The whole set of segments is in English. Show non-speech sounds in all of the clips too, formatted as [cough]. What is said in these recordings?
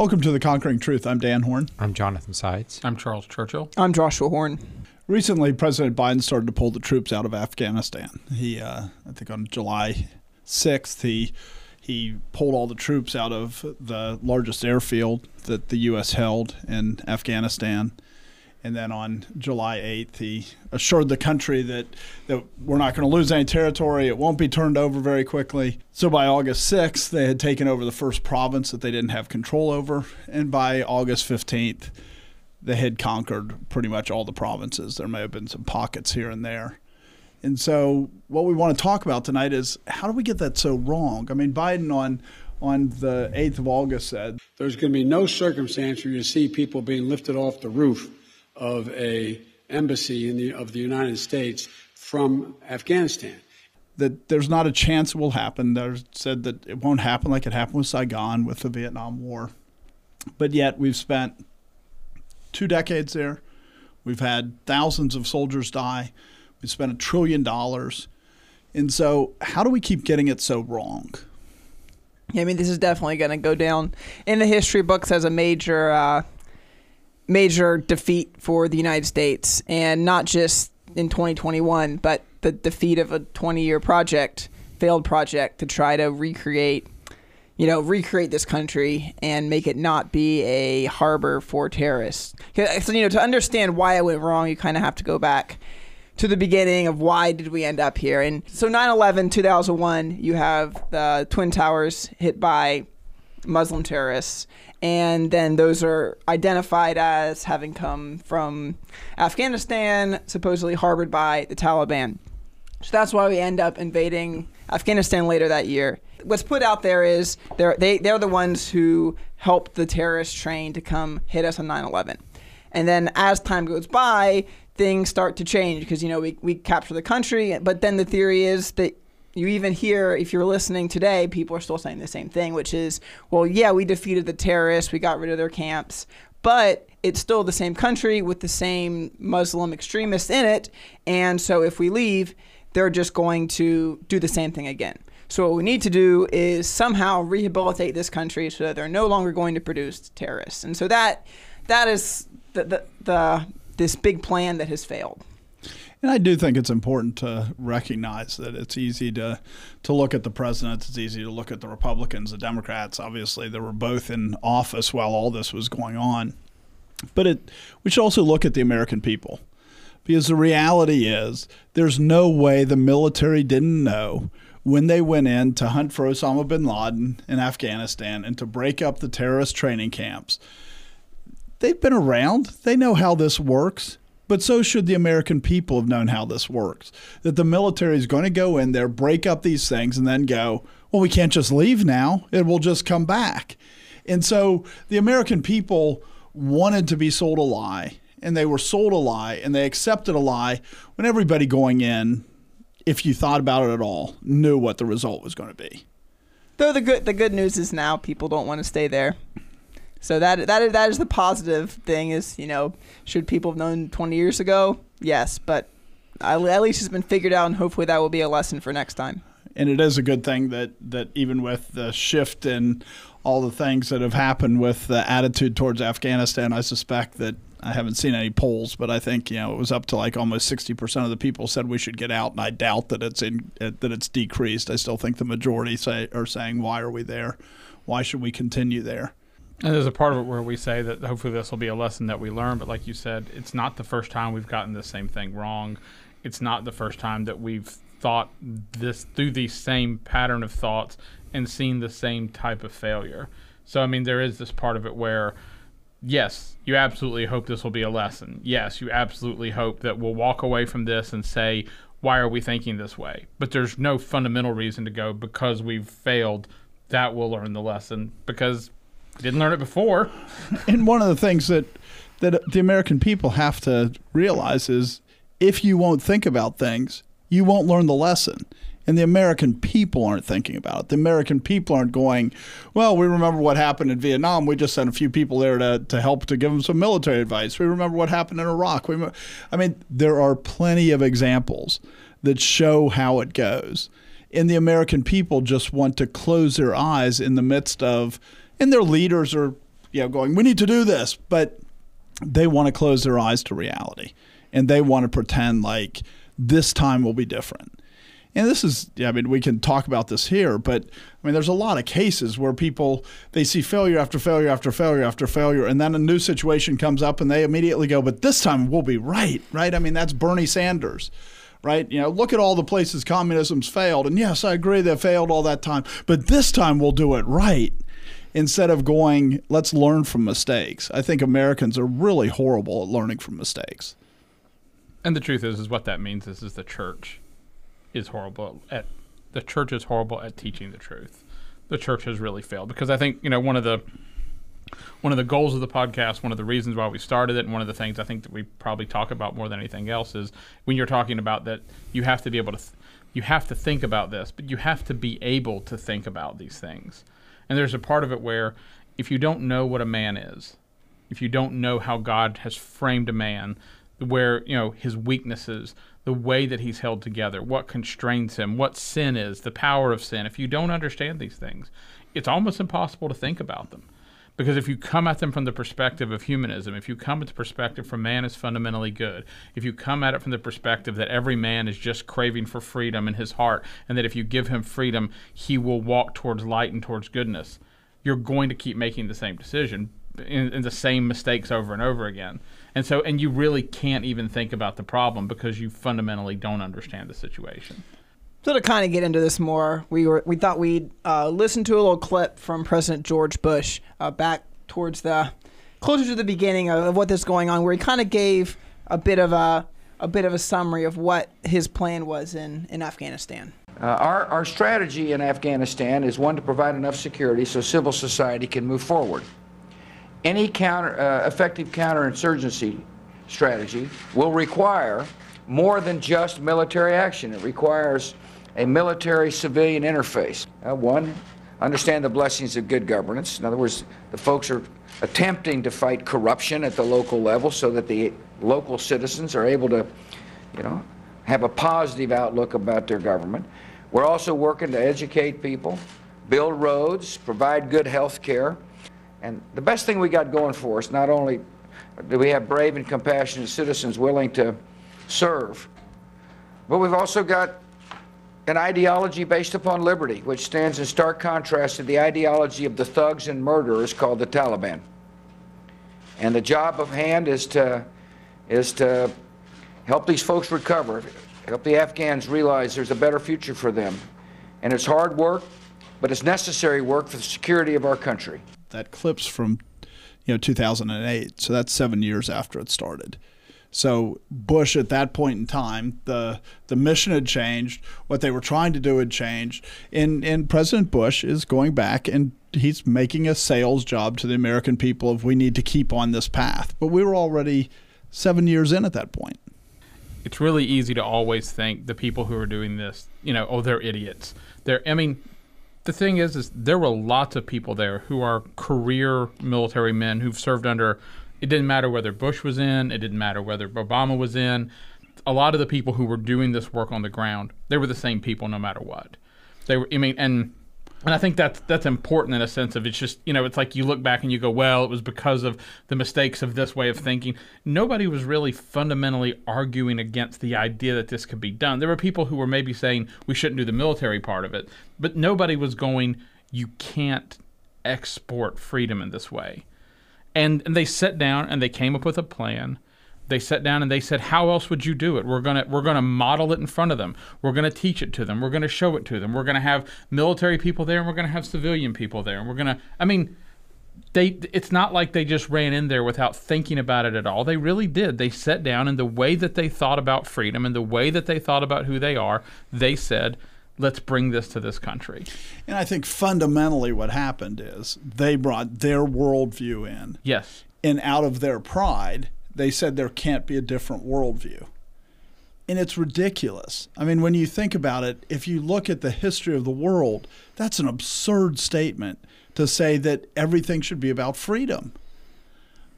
Welcome to The Conquering Truth. I'm Dan Horn. I'm Jonathan Sides. I'm Charles Churchill. I'm Joshua Horn. Recently, President Biden started to pull the troops out of Afghanistan. He, uh, I think on July 6th, he he pulled all the troops out of the largest airfield that the U.S. held in Afghanistan. And then on July 8th, he assured the country that, that we're not going to lose any territory. It won't be turned over very quickly. So by August 6th, they had taken over the first province that they didn't have control over. And by August 15th, they had conquered pretty much all the provinces. There may have been some pockets here and there. And so, what we want to talk about tonight is how do we get that so wrong? I mean, Biden on on the 8th of August said there's going to be no circumstance where you see people being lifted off the roof of a embassy the, of the United States from Afghanistan. That there's not a chance it will happen. There's said that it won't happen like it happened with Saigon with the Vietnam War. But yet we've spent two decades there. We've had thousands of soldiers die. We've spent a trillion dollars. And so, how do we keep getting it so wrong? I mean, this is definitely going to go down in the history books as a major uh, major defeat for the United States, and not just in 2021, but the defeat of a 20 year project, failed project to try to recreate, you know, recreate this country and make it not be a harbor for terrorists. So, you know, to understand why it went wrong, you kind of have to go back to the beginning of why did we end up here. And so 9/11 2001, you have the twin towers hit by Muslim terrorists and then those are identified as having come from Afghanistan, supposedly harbored by the Taliban. So that's why we end up invading Afghanistan later that year. What's put out there is they're, they, they're the ones who helped the terrorist train to come hit us on 9 11. And then as time goes by, things start to change because, you know, we, we capture the country, but then the theory is that you even hear if you're listening today people are still saying the same thing which is well yeah we defeated the terrorists we got rid of their camps but it's still the same country with the same muslim extremists in it and so if we leave they're just going to do the same thing again. So what we need to do is somehow rehabilitate this country so that they're no longer going to produce terrorists. And so that that is the, the, the this big plan that has failed and I do think it's important to recognize that it's easy to to look at the presidents, it's easy to look at the Republicans, the Democrats. Obviously, they were both in office while all this was going on. But it, we should also look at the American people. Because the reality is, there's no way the military didn't know when they went in to hunt for Osama bin Laden in Afghanistan and to break up the terrorist training camps. They've been around, they know how this works. But so should the American people have known how this works. That the military is going to go in there, break up these things, and then go, well, we can't just leave now. It will just come back. And so the American people wanted to be sold a lie, and they were sold a lie, and they accepted a lie when everybody going in, if you thought about it at all, knew what the result was going to be. Though the good the good news is now people don't want to stay there. So that that that is the positive thing. Is you know, should people have known 20 years ago? Yes, but at least it's been figured out, and hopefully that will be a lesson for next time. And it is a good thing that that even with the shift in all the things that have happened with the attitude towards Afghanistan, I suspect that I haven't seen any polls, but I think you know it was up to like almost 60% of the people said we should get out, and I doubt that it's in that it's decreased. I still think the majority say are saying why are we there? Why should we continue there? And there's a part of it where we say that hopefully this will be a lesson that we learn. But like you said, it's not the first time we've gotten the same thing wrong. It's not the first time that we've thought this through the same pattern of thoughts and seen the same type of failure. So I mean, there is this part of it where, yes, you absolutely hope this will be a lesson. Yes, you absolutely hope that we'll walk away from this and say, why are we thinking this way? But there's no fundamental reason to go because we've failed. That will learn the lesson because didn't learn it before. [laughs] and one of the things that that the American people have to realize is if you won't think about things, you won't learn the lesson. And the American people aren't thinking about it. The American people aren't going, well, we remember what happened in Vietnam. We just sent a few people there to, to help to give them some military advice. We remember what happened in Iraq. We, I mean, there are plenty of examples that show how it goes. And the American people just want to close their eyes in the midst of and their leaders are you know, going, we need to do this, but they want to close their eyes to reality, and they want to pretend like this time will be different. And this is, I mean, we can talk about this here, but I mean, there's a lot of cases where people they see failure after failure after failure after failure, and then a new situation comes up, and they immediately go, "But this time we'll be right." Right? I mean, that's Bernie Sanders right? You know, look at all the places communism's failed. And yes, I agree they failed all that time, but this time we'll do it right. Instead of going, let's learn from mistakes. I think Americans are really horrible at learning from mistakes. And the truth is, is what that means is, is the church is horrible at the church is horrible at teaching the truth. The church has really failed because I think you know one of the one of the goals of the podcast, one of the reasons why we started it, and one of the things I think that we probably talk about more than anything else is when you're talking about that you have to be able to, th- you have to think about this, but you have to be able to think about these things. And there's a part of it where if you don't know what a man is, if you don't know how God has framed a man, where you know his weaknesses, the way that he's held together, what constrains him, what sin is, the power of sin. If you don't understand these things, it's almost impossible to think about them. Because if you come at them from the perspective of humanism, if you come at the perspective from man is fundamentally good, if you come at it from the perspective that every man is just craving for freedom in his heart, and that if you give him freedom, he will walk towards light and towards goodness, you're going to keep making the same decision and the same mistakes over and over again. And so, and you really can't even think about the problem because you fundamentally don't understand the situation. So to kind of get into this more, we were we thought we'd uh, listen to a little clip from President George Bush uh, back towards the closer to the beginning of, of what is going on, where he kind of gave a bit of a a bit of a summary of what his plan was in in Afghanistan. Uh, our, our strategy in Afghanistan is one to provide enough security so civil society can move forward. Any counter, uh, effective counterinsurgency strategy will require more than just military action. It requires a military civilian interface. Uh, one, understand the blessings of good governance. In other words, the folks are attempting to fight corruption at the local level so that the local citizens are able to, you know, have a positive outlook about their government. We're also working to educate people, build roads, provide good health care. And the best thing we got going for us, not only do we have brave and compassionate citizens willing to serve, but we've also got an ideology based upon liberty, which stands in stark contrast to the ideology of the thugs and murderers called the Taliban. And the job of hand is to, is to help these folks recover, help the Afghans realize there's a better future for them. And it's hard work, but it's necessary work for the security of our country. That clip's from you know 2008, so that's seven years after it started. So Bush at that point in time, the the mission had changed. What they were trying to do had changed. And and President Bush is going back and he's making a sales job to the American people of we need to keep on this path. But we were already seven years in at that point. It's really easy to always think the people who are doing this, you know, oh, they're idiots. They're, I mean, the thing is, is there were lots of people there who are career military men who've served under it didn't matter whether Bush was in, it didn't matter whether Obama was in. A lot of the people who were doing this work on the ground, they were the same people no matter what. They were, I mean, and and I think that's that's important in a sense of it's just you know it's like you look back and you go well it was because of the mistakes of this way of thinking. Nobody was really fundamentally arguing against the idea that this could be done. There were people who were maybe saying we shouldn't do the military part of it, but nobody was going you can't export freedom in this way and, and they sat down and they came up with a plan. They sat down and they said how else would you do it? We're going to we're going to model it in front of them. We're going to teach it to them. We're going to show it to them. We're going to have military people there and we're going to have civilian people there. And we're going to i mean they it's not like they just ran in there without thinking about it at all. They really did. They sat down and the way that they thought about freedom and the way that they thought about who they are they said let's bring this to this country. And I think fundamentally what happened is they brought their worldview in. Yes. And out of their pride, they said there can't be a different worldview. And it's ridiculous. I mean, when you think about it, if you look at the history of the world, that's an absurd statement to say that everything should be about freedom.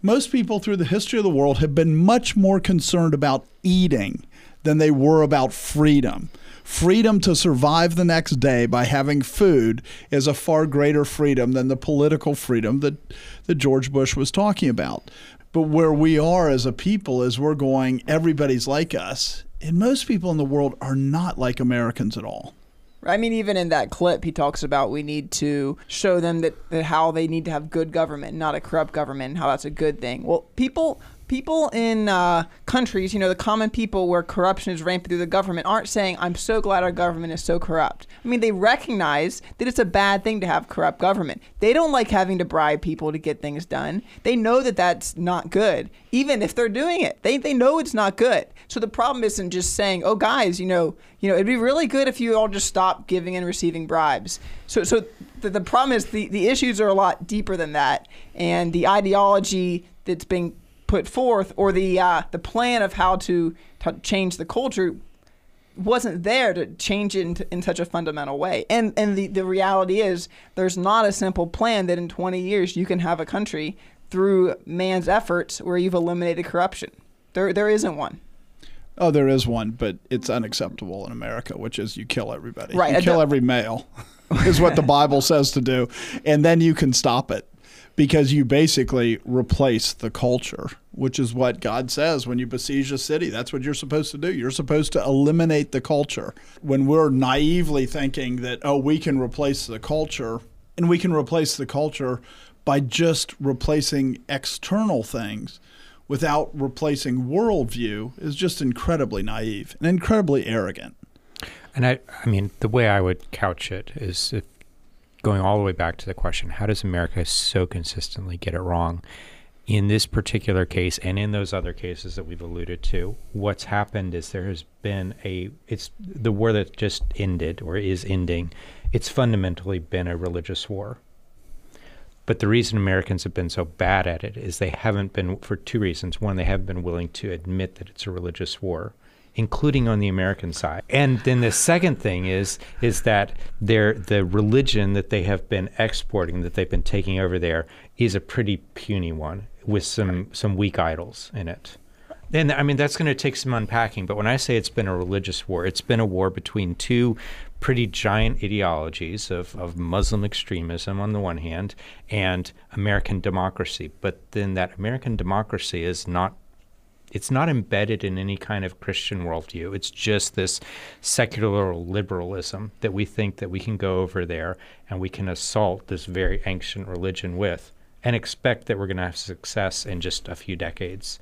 Most people through the history of the world have been much more concerned about eating than they were about freedom. Freedom to survive the next day by having food is a far greater freedom than the political freedom that, that George Bush was talking about. But where we are as a people is we're going, everybody's like us. And most people in the world are not like Americans at all. I mean, even in that clip, he talks about we need to show them that, that how they need to have good government, not a corrupt government, and how that's a good thing. Well, people people in uh, countries, you know, the common people where corruption is rampant through the government, aren't saying, I'm so glad our government is so corrupt. I mean, they recognize that it's a bad thing to have corrupt government. They don't like having to bribe people to get things done. They know that that's not good, even if they're doing it. They, they know it's not good. So the problem isn't just saying, oh, guys, you know, you know, it'd be really good if you all just stop giving and receiving bribes. So, so the, the problem is the, the issues are a lot deeper than that. And the ideology that's being put forth or the uh, the plan of how to, to change the culture wasn't there to change it in, in such a fundamental way. And and the, the reality is there's not a simple plan that in 20 years you can have a country through man's efforts where you've eliminated corruption. There there isn't one. Oh, there is one, but it's unacceptable in America, which is you kill everybody. Right. You kill every male, [laughs] is what the Bible says to do. And then you can stop it because you basically replace the culture, which is what God says when you besiege a city. That's what you're supposed to do. You're supposed to eliminate the culture. When we're naively thinking that, oh, we can replace the culture, and we can replace the culture by just replacing external things without replacing worldview is just incredibly naive and incredibly arrogant. And I, I mean, the way I would couch it is if going all the way back to the question how does America so consistently get it wrong? In this particular case and in those other cases that we've alluded to, what's happened is there has been a it's the war that just ended or is ending, it's fundamentally been a religious war. But the reason Americans have been so bad at it is they haven't been for two reasons. One, they haven't been willing to admit that it's a religious war including on the American side. And then the second thing is is that their the religion that they have been exporting, that they've been taking over there, is a pretty puny one with some some weak idols in it. And I mean that's going to take some unpacking. But when I say it's been a religious war, it's been a war between two pretty giant ideologies of, of Muslim extremism on the one hand and American democracy. But then that American democracy is not it's not embedded in any kind of Christian worldview. It's just this secular liberalism that we think that we can go over there and we can assault this very ancient religion with and expect that we're going to have success in just a few decades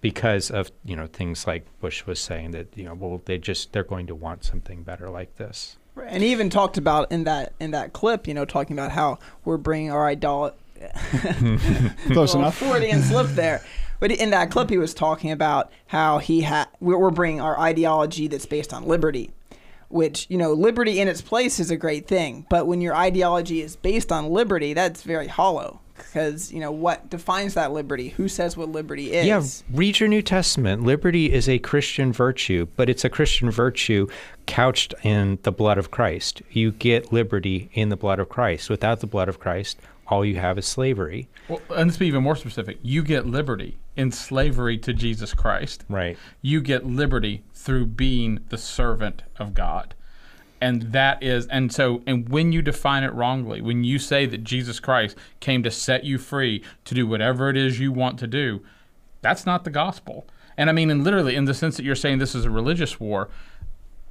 because of you know things like Bush was saying that you know well they just they're going to want something better like this. And he even talked about in that in that clip, you know, talking about how we're bringing our idol. [laughs] Close enough. Freudian slip there. But in that clip, he was talking about how he had we're bringing our ideology that's based on liberty, which you know liberty in its place is a great thing. But when your ideology is based on liberty, that's very hollow. Because you know what defines that liberty? Who says what liberty is? Yeah read your new testament. Liberty is a christian virtue but it's a christian virtue couched in the blood of christ. You get liberty in the blood of christ. Without the blood of christ all you have is slavery. Well, and let's be even more specific. You get liberty in slavery to Jesus Christ. Right. You get liberty through being the servant of God. And that is, and so, and when you define it wrongly, when you say that Jesus Christ came to set you free to do whatever it is you want to do, that's not the gospel. And I mean, and literally, in the sense that you're saying this is a religious war,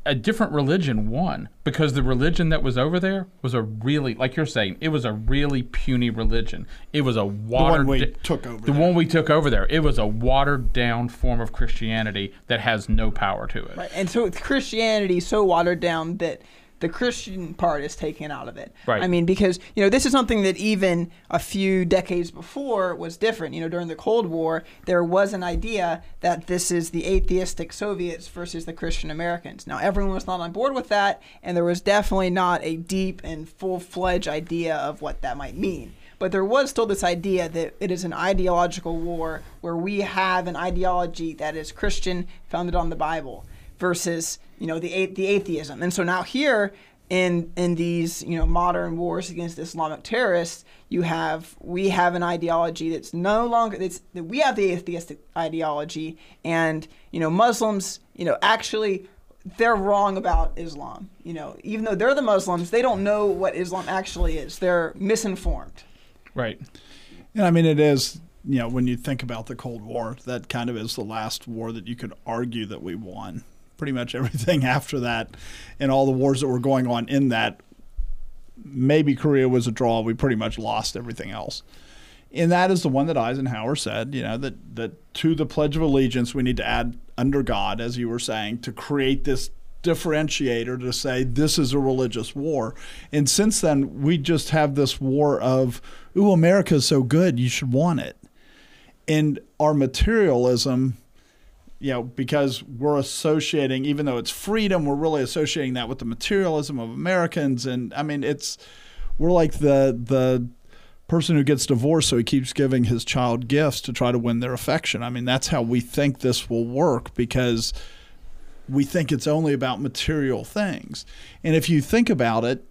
a different religion won because the religion that was over there was a really like you're saying it was a really puny religion it was a watered the one we took over the there. one we took over there it was a watered down form of christianity that has no power to it right. and so christianity so watered down that the Christian part is taken out of it. Right. I mean, because you know this is something that even a few decades before was different. You know, during the Cold War, there was an idea that this is the atheistic Soviets versus the Christian Americans. Now, everyone was not on board with that, and there was definitely not a deep and full-fledged idea of what that might mean. But there was still this idea that it is an ideological war where we have an ideology that is Christian, founded on the Bible versus you know the the atheism. And so now here in in these you know modern wars against Islamic terrorists, you have we have an ideology that's no longer it's we have the atheistic ideology, and you know Muslims you know actually they're wrong about Islam. You know even though they're the Muslims, they don't know what Islam actually is. They're misinformed. Right. And I mean, it is, you know, when you think about the Cold War, that kind of is the last war that you could argue that we won. Pretty much everything [laughs] after that and all the wars that were going on in that, maybe Korea was a draw. We pretty much lost everything else. And that is the one that Eisenhower said, you know, that, that to the Pledge of Allegiance, we need to add under God, as you were saying, to create this differentiator to say this is a religious war. And since then, we just have this war of, ooh, America is so good, you should want it. And our materialism, you know, because we're associating, even though it's freedom, we're really associating that with the materialism of Americans. And I mean, it's, we're like the, the, person who gets divorced so he keeps giving his child gifts to try to win their affection. I mean, that's how we think this will work because we think it's only about material things. And if you think about it,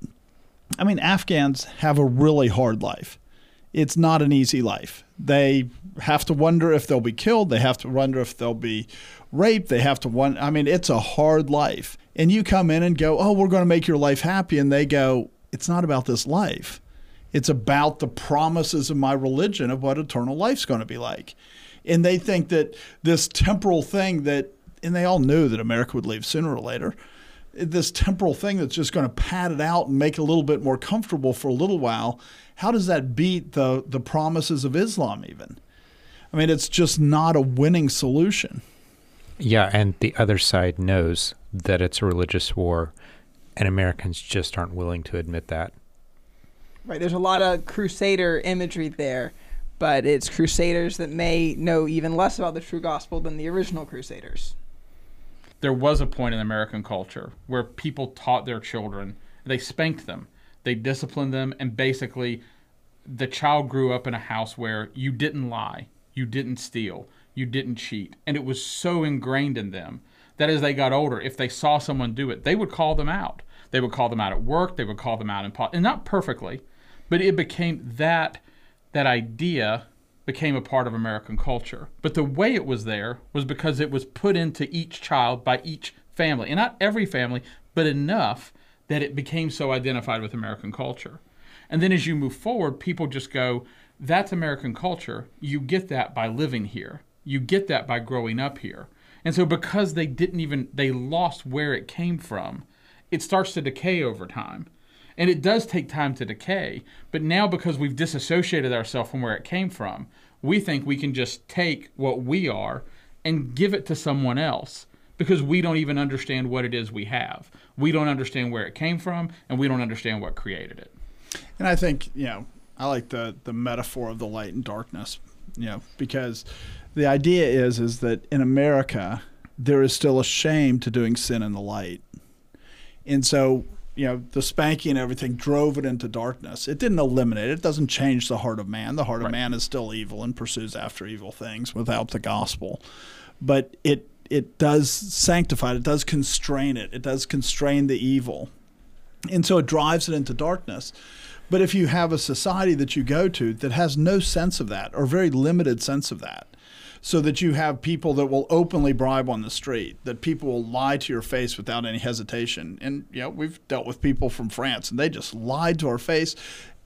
I mean, Afghans have a really hard life. It's not an easy life. They have to wonder if they'll be killed. They have to wonder if they'll be raped. They have to wonder. I mean, it's a hard life. And you come in and go, oh, we're going to make your life happy. And they go, it's not about this life. It's about the promises of my religion of what eternal life's going to be like. And they think that this temporal thing that and they all knew that America would leave sooner or later. This temporal thing that's just going to pad it out and make it a little bit more comfortable for a little while. How does that beat the the promises of Islam? Even, I mean, it's just not a winning solution. Yeah, and the other side knows that it's a religious war, and Americans just aren't willing to admit that. Right. There's a lot of crusader imagery there, but it's crusaders that may know even less about the true gospel than the original crusaders there was a point in American culture where people taught their children, they spanked them, they disciplined them, and basically the child grew up in a house where you didn't lie, you didn't steal, you didn't cheat. And it was so ingrained in them that as they got older, if they saw someone do it, they would call them out. They would call them out at work, they would call them out in pot, and not perfectly, but it became that that idea became a part of American culture. But the way it was there was because it was put into each child by each family. And not every family, but enough that it became so identified with American culture. And then as you move forward, people just go, that's American culture. You get that by living here. You get that by growing up here. And so because they didn't even they lost where it came from, it starts to decay over time. And it does take time to decay, but now because we've disassociated ourselves from where it came from, we think we can just take what we are and give it to someone else because we don't even understand what it is we have. We don't understand where it came from and we don't understand what created it. And I think, you know, I like the the metaphor of the light and darkness, you know, because the idea is is that in America there is still a shame to doing sin in the light. And so you know, the spanking and everything drove it into darkness. It didn't eliminate it. It doesn't change the heart of man. The heart right. of man is still evil and pursues after evil things without the gospel. But it it does sanctify it. It does constrain it. It does constrain the evil. And so it drives it into darkness. But if you have a society that you go to that has no sense of that or very limited sense of that, so that you have people that will openly bribe on the street, that people will lie to your face without any hesitation. And you know, we've dealt with people from France and they just lied to our face.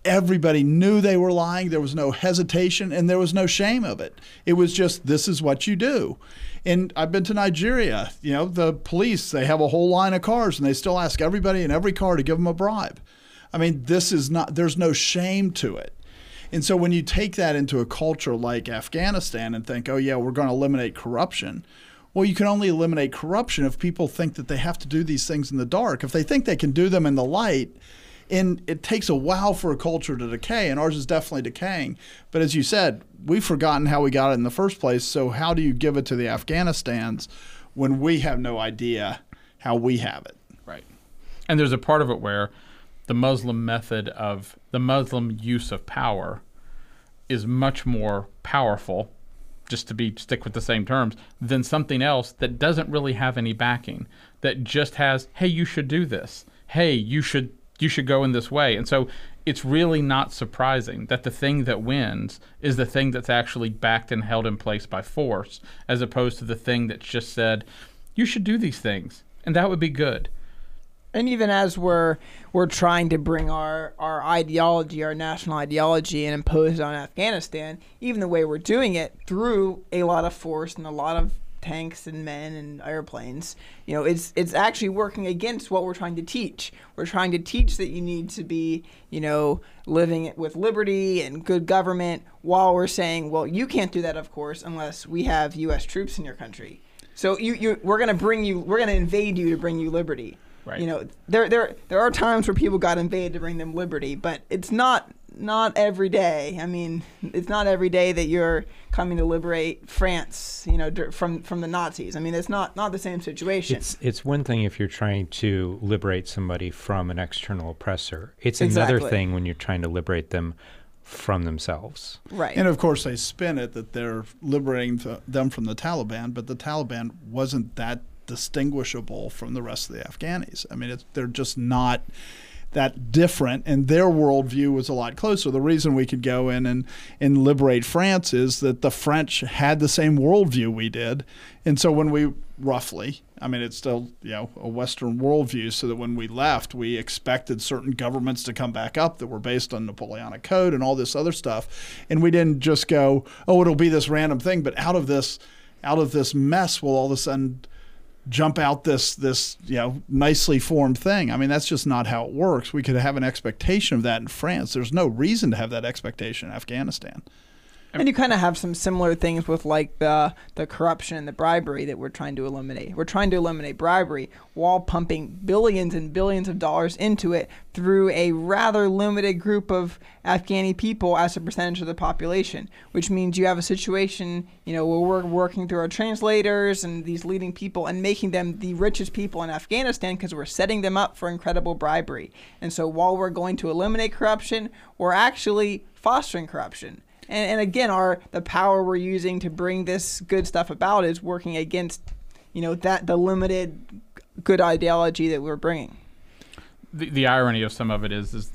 Everybody knew they were lying. There was no hesitation and there was no shame of it. It was just this is what you do. And I've been to Nigeria. You know, the police, they have a whole line of cars and they still ask everybody in every car to give them a bribe. I mean, this is not, there's no shame to it. And so when you take that into a culture like Afghanistan and think, oh, yeah, we're going to eliminate corruption. Well, you can only eliminate corruption if people think that they have to do these things in the dark. If they think they can do them in the light, and it takes a while for a culture to decay, and ours is definitely decaying. But as you said, we've forgotten how we got it in the first place. So how do you give it to the Afghanistans when we have no idea how we have it? Right. And there's a part of it where the Muslim method of the Muslim use of power is much more powerful, just to be stick with the same terms, than something else that doesn't really have any backing, that just has, hey, you should do this. hey, you should you should go in this way. And so it's really not surprising that the thing that wins is the thing that's actually backed and held in place by force, as opposed to the thing that's just said, you should do these things, and that would be good. And even as we're we're trying to bring our, our ideology, our national ideology, and impose it on Afghanistan, even the way we're doing it through a lot of force and a lot of tanks and men and airplanes, you know, it's it's actually working against what we're trying to teach. We're trying to teach that you need to be, you know, living with liberty and good government, while we're saying, well, you can't do that, of course, unless we have U.S. troops in your country. So you, you we're going to bring you, we're going to invade you to bring you liberty. Right. You know, there there there are times where people got invaded to bring them liberty, but it's not not every day. I mean, it's not every day that you're coming to liberate France, you know, from from the Nazis. I mean, it's not not the same situation. It's it's one thing if you're trying to liberate somebody from an external oppressor. It's Exactly. another thing when you're trying to liberate them from themselves. right. And of course, they spin it that they're liberating th- them from the Taliban, but the Taliban wasn't that distinguishable from the rest of the Afghanis. I mean, they're just not that different, and their worldview was a lot closer. The reason we could go in and, and liberate France is that the French had the same worldview we did. And so when we roughly, I mean, it's still you know a Western worldview, so that when we left, we expected certain governments to come back up that were based on Napoleonic Code and all this other stuff, and we didn't just go, oh, it'll be this random thing, but out of this, out of this mess, will all of a sudden jump out this this you know nicely formed thing. I mean, that's just not how it works. We could have an expectation of that in France. There's no reason to have that expectation in Afghanistan. And you kind of have some similar things with like the the corruption and the bribery that we're trying to eliminate. We're trying to eliminate bribery while pumping billions and billions of dollars into it through a rather limited group of Afghani people as a percentage of the population, which means you have a situation, you know, where we're working through our translators and these leading people and making them the richest people in Afghanistan because we're setting them up for incredible bribery. And so while we're going to eliminate corruption, we're actually fostering corruption. And, and again, our the power we're using to bring this good stuff about is working against, you know, that the limited good ideology that we're bringing. the, the irony of some of it is, is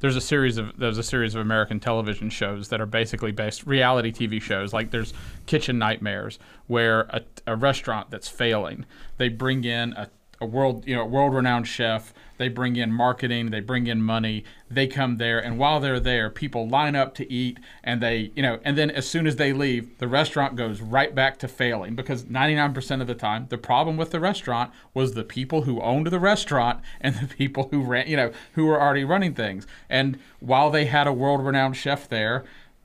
there's a series of there's a series of American television shows that are basically based reality TV shows. Like there's Kitchen Nightmares, where a, a restaurant that's failing, they bring in a, a world you know world renowned chef. They bring in marketing, they bring in money. They come there, and while they're there, people line up to eat, and they you know, and then as soon as they leave, the restaurant goes right back to failing because 99% of the time, the problem with the restaurant was the people who owned the restaurant [laughs] and the people who ran you know who were already running things. And while they had a world renowned chef there,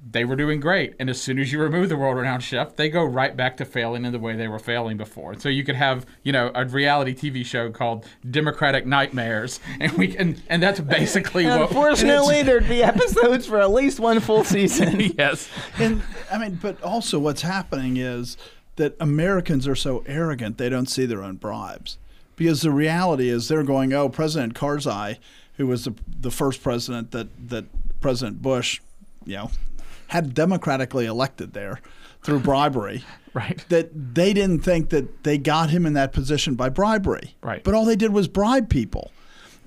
they were doing great. And as soon as you remove the world renowned chef, they go right back to failing in the way they were failing before. So you could have, you know, a reality TV show called Democratic Nightmares. [laughs] And we can and that's basically And what unfortunately, there'd be [laughs] episodes for at least one full season. [laughs] Yes. and I mean, but also what's happening is that Americans are so arrogant they don't see their own bribes. Because the reality is they're going, oh, President Karzai, who was the, the first president that, that President Bush, you know, had democratically elected there through bribery. [laughs] Right. That they didn't think that they got him in that position by bribery. Right. But all they did was bribe people.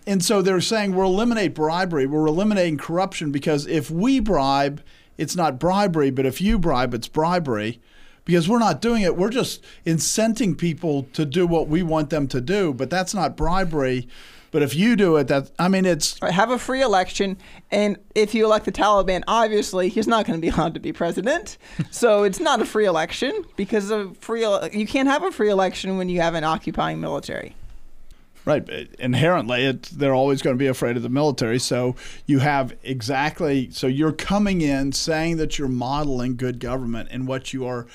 And so they're saying we'll eliminate bribery, we're eliminating corruption because if we bribe, it's not bribery, but if you bribe, it's bribery. Because we're not doing it, we're just incenting people to do what we want them to do, but that's not bribery. But if you do it, that I mean, it's Right, have a free election, and if you elect the Taliban, obviously he's not going to be [laughs] allowed to be president. so it's not a free election because of free. You can't have a free election when you have an occupying military. Right. but Inherently, it, they're always going to be afraid of the military. So you have exactly, so you're coming in saying that you're modeling good government and what you are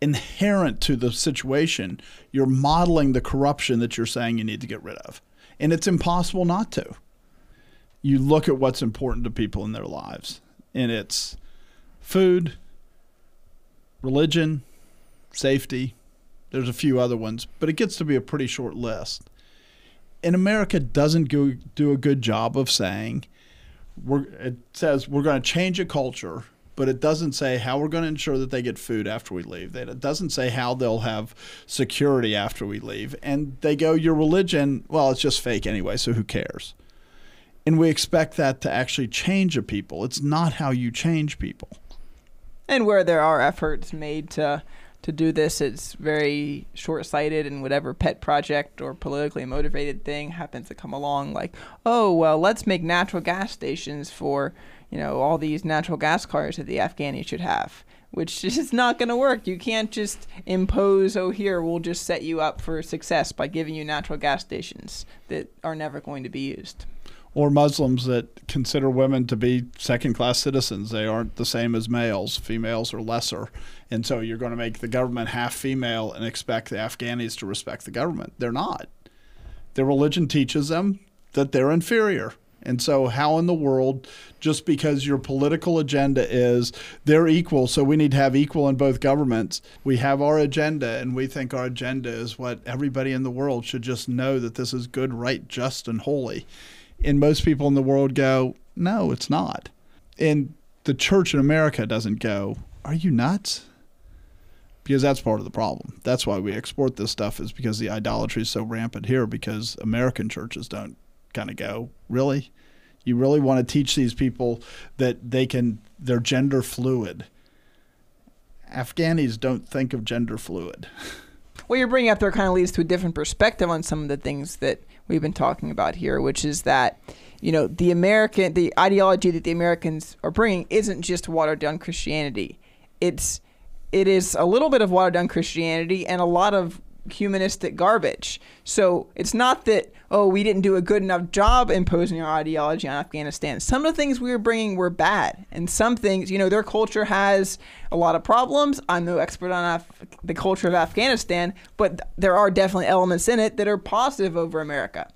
inherent to the situation, you're modeling the corruption that you're saying you need to get rid of. And it's impossible not to. You look at what's important to people in their lives, and it's food, religion, safety. There's a few other ones, but it gets to be a pretty short list and America doesn't go, do a good job of saying we're, it says we're going to change a culture but it doesn't say how we're going to ensure that they get food after we leave. It doesn't say how they'll have security after we leave. And they go, Your religion, well, it's just fake anyway, so who cares? And we expect that to actually change a people. It's not how you change people. And where there are efforts made to to do this, it's very short sighted, and whatever pet project or politically motivated thing happens to come along, like, oh, well, let's make natural gas stations for, you know, all these natural gas cars that the Afghanis should have, which [laughs] is not going to work. You can't just impose, oh, here, we'll just set you up for success by giving you natural gas stations that are never going to be used or Muslims that consider women to be second class citizens. They aren't the same as males. Females are lesser. And so you're going to make the government half female and expect the Afghanis to respect the government. They're not. Their religion teaches them that they're inferior. And so, how in the world, just because your political agenda is they're equal, so we need to have equal in both governments, we have our agenda, and we think our agenda is what everybody in the world should just know that this is good, right, just, and holy and most people in the world go, no, it's not. And the church in America doesn't go, are you nuts? Because that's part of the problem. That's why we export this stuff is because the idolatry is so rampant here because American churches don't kind of go, really? You really want to teach these people that they can they're gender fluid. Afghanis don't think of gender fluid. [laughs] What you're bringing up there kind of leads to a different perspective on some of the things that we've been talking about here, which is that you know the American the ideology that the Americans are bringing isn't just watered down Christianity. It's it is a little bit of watered down Christianity and a lot of humanistic garbage. So it's not that oh we didn't do a good enough job imposing our ideology on Afghanistan. Some of the things we were bringing were bad, and some things you know their culture has a lot of problems. I'm no expert on Af- the culture of Afghanistan, but there are definitely elements in it that are positive over America.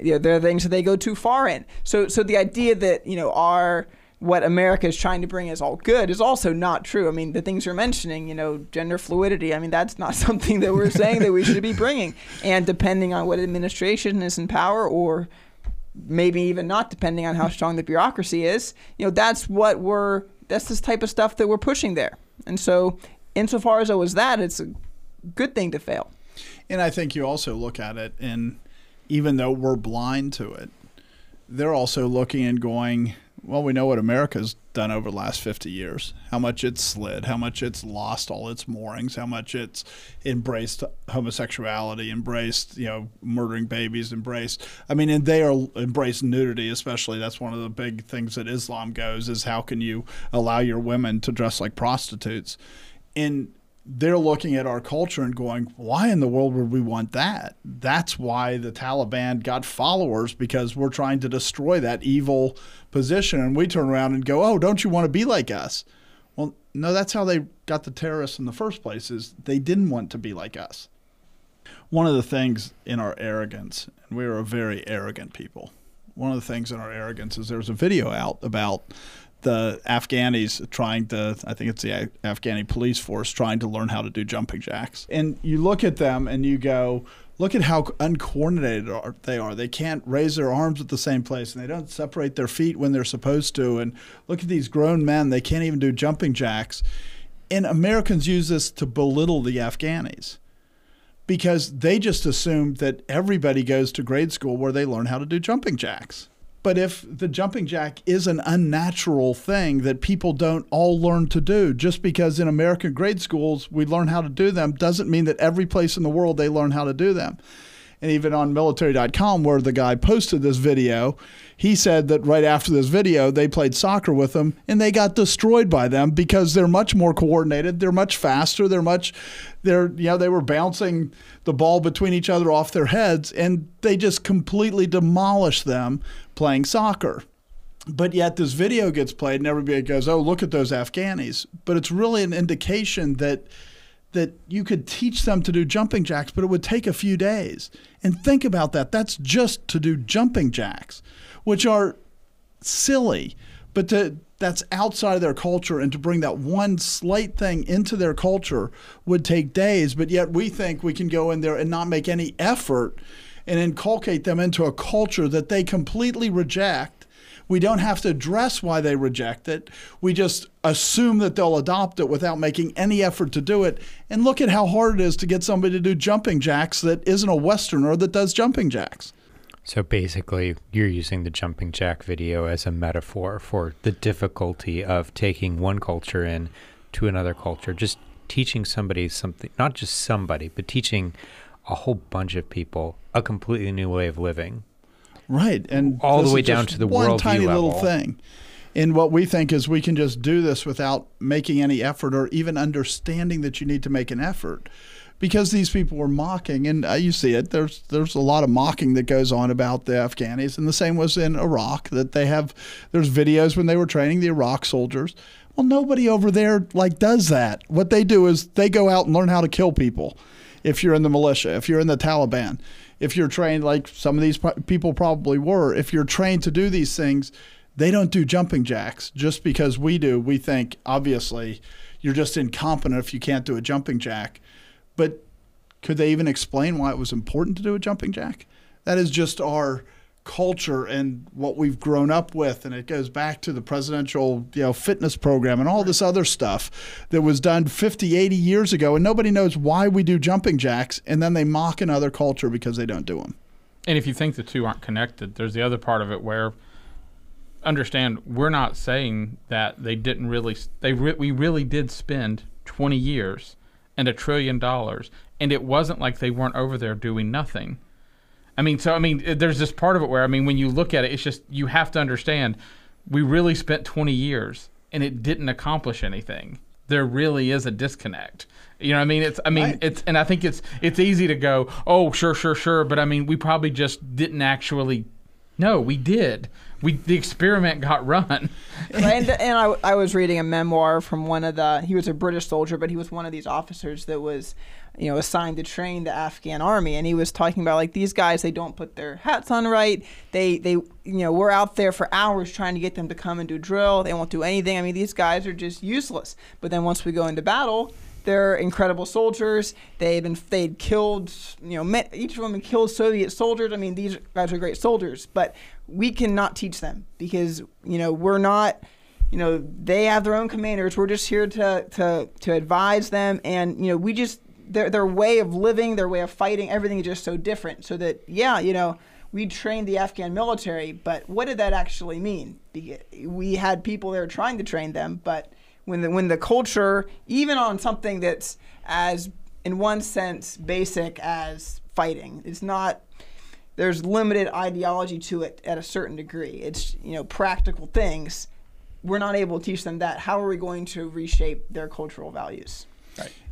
You know, there are things that they go too far in. So so the idea that you know our what America is trying to bring is all good is also not true. I mean, the things you're mentioning, you know, gender fluidity, I mean, that's not [laughs] something that we're saying that we should be bringing. And depending on what administration is in power or maybe even not depending on how strong the bureaucracy is, you know, that's what we're that's this type of stuff that we're pushing there. And so, insofar as it was that, it's a good thing to fail. And I think you also look at it, and even though we're blind to it, they're also looking and going, well, we know what America's done over the last 50 years, how much it's slid, how much it's lost all its moorings, how much it's embraced homosexuality, embraced, you know, murdering babies, embraced. I mean, and they are embraced nudity, especially. That's one of the big things that Islam goes is how can you allow your women to dress like prostitutes? And they're looking at our culture and going, why in the world would we want that? That's why the Taliban got followers because we're trying to destroy that evil position. And we turn around and go, oh, don't you want to be like us? Well, no, that's how they got the terrorists in the first place is they didn't want to be like us. One of the things in our arrogance, and we are a very arrogant people, one of the things in our arrogance is there's a video out about the Afghanis trying to, I think it's the Afghani police force trying to learn how to do jumping jacks. And you look at them and you go, look at how uncoordinated they are. They can't raise their arms at the same place and they don't separate their feet when they're supposed to. And look at these grown men, they can't even do jumping jacks. And Americans use this to belittle the Afghanis because they just assume that everybody goes to grade school where they learn how to do jumping jacks. But if the jumping jack is an unnatural thing that people don't all learn to do, just because in American grade schools we learn how to do them doesn't mean that every place in the world they learn how to do them. And even on military.com, where the guy posted this video, he said that right after this video, they played soccer with them and they got destroyed by them because they're much more coordinated. They're much faster. They're much, they're, you know, they were bouncing the ball between each other off their heads and they just completely demolished them playing soccer. But yet this video gets played and everybody goes, oh, look at those Afghanis. But it's really an indication that that you could teach them to do jumping jacks, but it would take a few days. And think about that. That's just to do jumping jacks which are silly, but to, that's outside of their culture. And to bring that one slight thing into their culture would take days, but yet we think we can go in there and not make any effort and inculcate them into a culture that they completely reject We don't have to address why they reject it. We just assume that they'll adopt it without making any effort to do it. And look at how hard it is to get somebody to do jumping jacks that isn't a Westerner that does jumping jacks. So basically, you're using the jumping jack video as a metaphor for the difficulty of taking one culture in to another culture, just teaching somebody something, not just somebody, but teaching a whole bunch of people a completely new way of living. Right, and All the way down to the one worldview tiny little level. thing. And what we think is we can just do this without making any effort or even understanding that you need to make an effort, because these people were mocking, and uh, you see it. There's there's a lot of mocking that goes on about the Afghanis, and the same was in Iraq. That they have there's videos when they were training the Iraq soldiers. Well, nobody over there like does that. What they do is they go out and learn how to kill people. If you're in the militia, if you're in the Taliban, if you're trained like some of these people probably were, if you're trained to do these things, they don't do jumping jacks just because we do. We think obviously you're just incompetent if you can't do a jumping jack. But could they even explain why it was important to do a jumping jack? That is just our culture and what we've grown up with and it goes back to the presidential you know fitness program and all this other stuff that was done 50 80 years ago and nobody knows why we do jumping jacks and then they mock another culture because they don't do them And if you think the two aren't connected, there's the other part of it where understand we're not saying that they didn't really they re- we really did spend 20 years and a trillion dollars and it wasn't like they weren't over there doing nothing. I mean, so I mean, uh, there's this part of it where I mean, when you look at it, it's just you have to understand we really spent 20 years and it didn't accomplish anything. There really is a disconnect. You know what I mean? It's I mean, Right. it's and I think it's it's easy to go, "Oh, sure, sure, sure," but I mean, we probably just didn't actually No, we did. We the experiment got [laughs] run. and and I, I was reading a memoir from one of the he was a British soldier, but he was one of these officers that was, you know, assigned to train the Afghan army, and he was talking about like these guys they don't put their hats on right. They they you know we're out there for hours trying to get them to come and do drill. They won't do anything. I mean these guys are just useless. But then once we go into battle. They're incredible soldiers. They've been they'd killed you know met, each of them killed Soviet soldiers. I mean these guys are great soldiers, but we cannot teach them because you know we're not you know they have their own commanders we're just here to to to advise them and you know we just their their way of living their way of fighting everything is just so different so that yeah you know we trained the afghan military but what did that actually mean we had people there trying to train them but when the when the culture even on something that's as in one sense basic as fighting it's not there's limited ideology to it at a certain degree. It's you know practical things. We're not able to teach them that. How are we going to reshape their cultural values?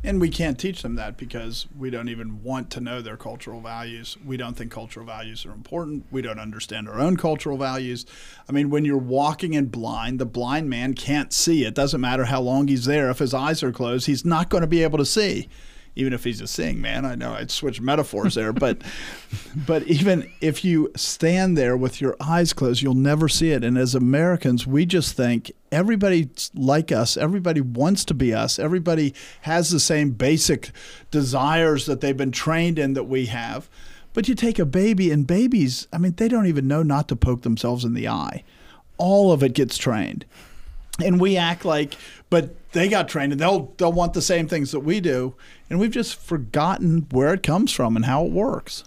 And we can't teach them that because we don't even want to know their cultural values. We don't think cultural values are important. We don't understand our own cultural values. I mean, when you're walking in blind, the blind man can't see. It doesn't matter how long he's there. If his eyes are closed, he's not going to be able to see. Even if he's a seeing man, I know I'd switch metaphors there, but [laughs] but even if you stand there with your eyes closed, you'll never see it. And as Americans, we just think everybody's like us. Everybody wants to be us. Everybody has the same basic desires that they've been trained in that we have. But you take a baby, and babies, I mean, they don't even know not to poke themselves in the eye. All of it gets trained. And we act like, but they got trained and they'll, they'll want the same things that we do. And we've just forgotten where it comes from and how it works.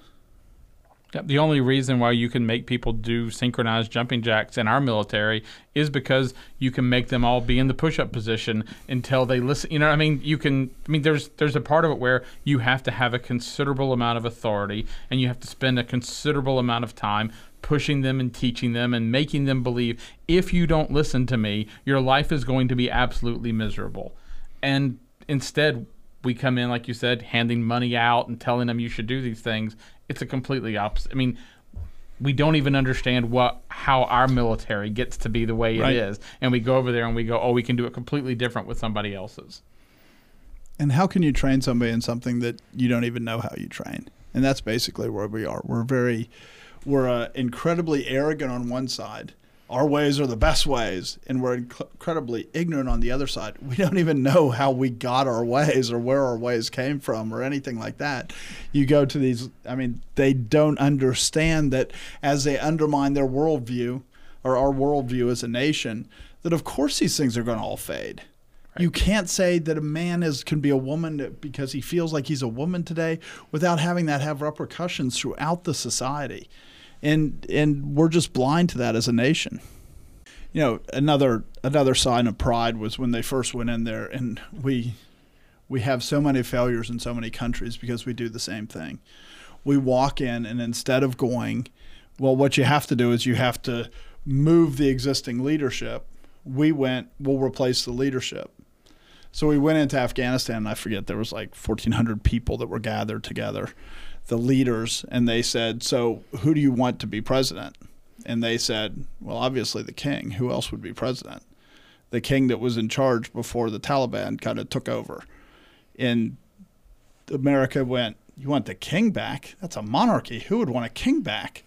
Yep, The only reason why you can make people do synchronized jumping jacks in our military is because you can make them all be in the push-up position until they listen. You know, what I mean, you can. I mean, there's there's a part of it where you have to have a considerable amount of authority, and you have to spend a considerable amount of time pushing them and teaching them and making them believe if you don't listen to me, your life is going to be absolutely miserable. And instead, we come in, like you said, handing money out and telling them you should do these things. It's a completely opposite. I mean, we don't even understand what how our military gets to be the way Right. it is, and we go over there and we go, oh, we can do it completely different with somebody else's. And how can you train somebody in something that you don't even know how you train? And that's basically where we are. We're very, we're uh, incredibly arrogant on one side. Our ways are the best ways, and we're inc- incredibly ignorant on the other side. [laughs] We don't even know how we got our ways or where our ways came from or anything like that. You go to these, I mean, they don't understand that as they undermine their worldview or our worldview as a nation, that of course these things are going to all fade. You can't say that a man is can be a woman because he feels like he's a woman today without having that have repercussions throughout the society. And and we're just blind to that as a nation. You know, another another sign of pride was when they first went in there and we we have so many failures in so many countries because we do the same thing. We walk in and instead of going, well what you have to do is you have to move the existing leadership, we went, we'll replace the leadership so we went into Afghanistan, and I forget there was like 1,400 people that were gathered together, the leaders, and they said, "So who do you want to be president?" And they said, "Well, obviously the king. Who else would be president?" The king that was in charge before the Taliban kind of took over, and America went, "You want the king back? That's a monarchy. Who would want a king back?"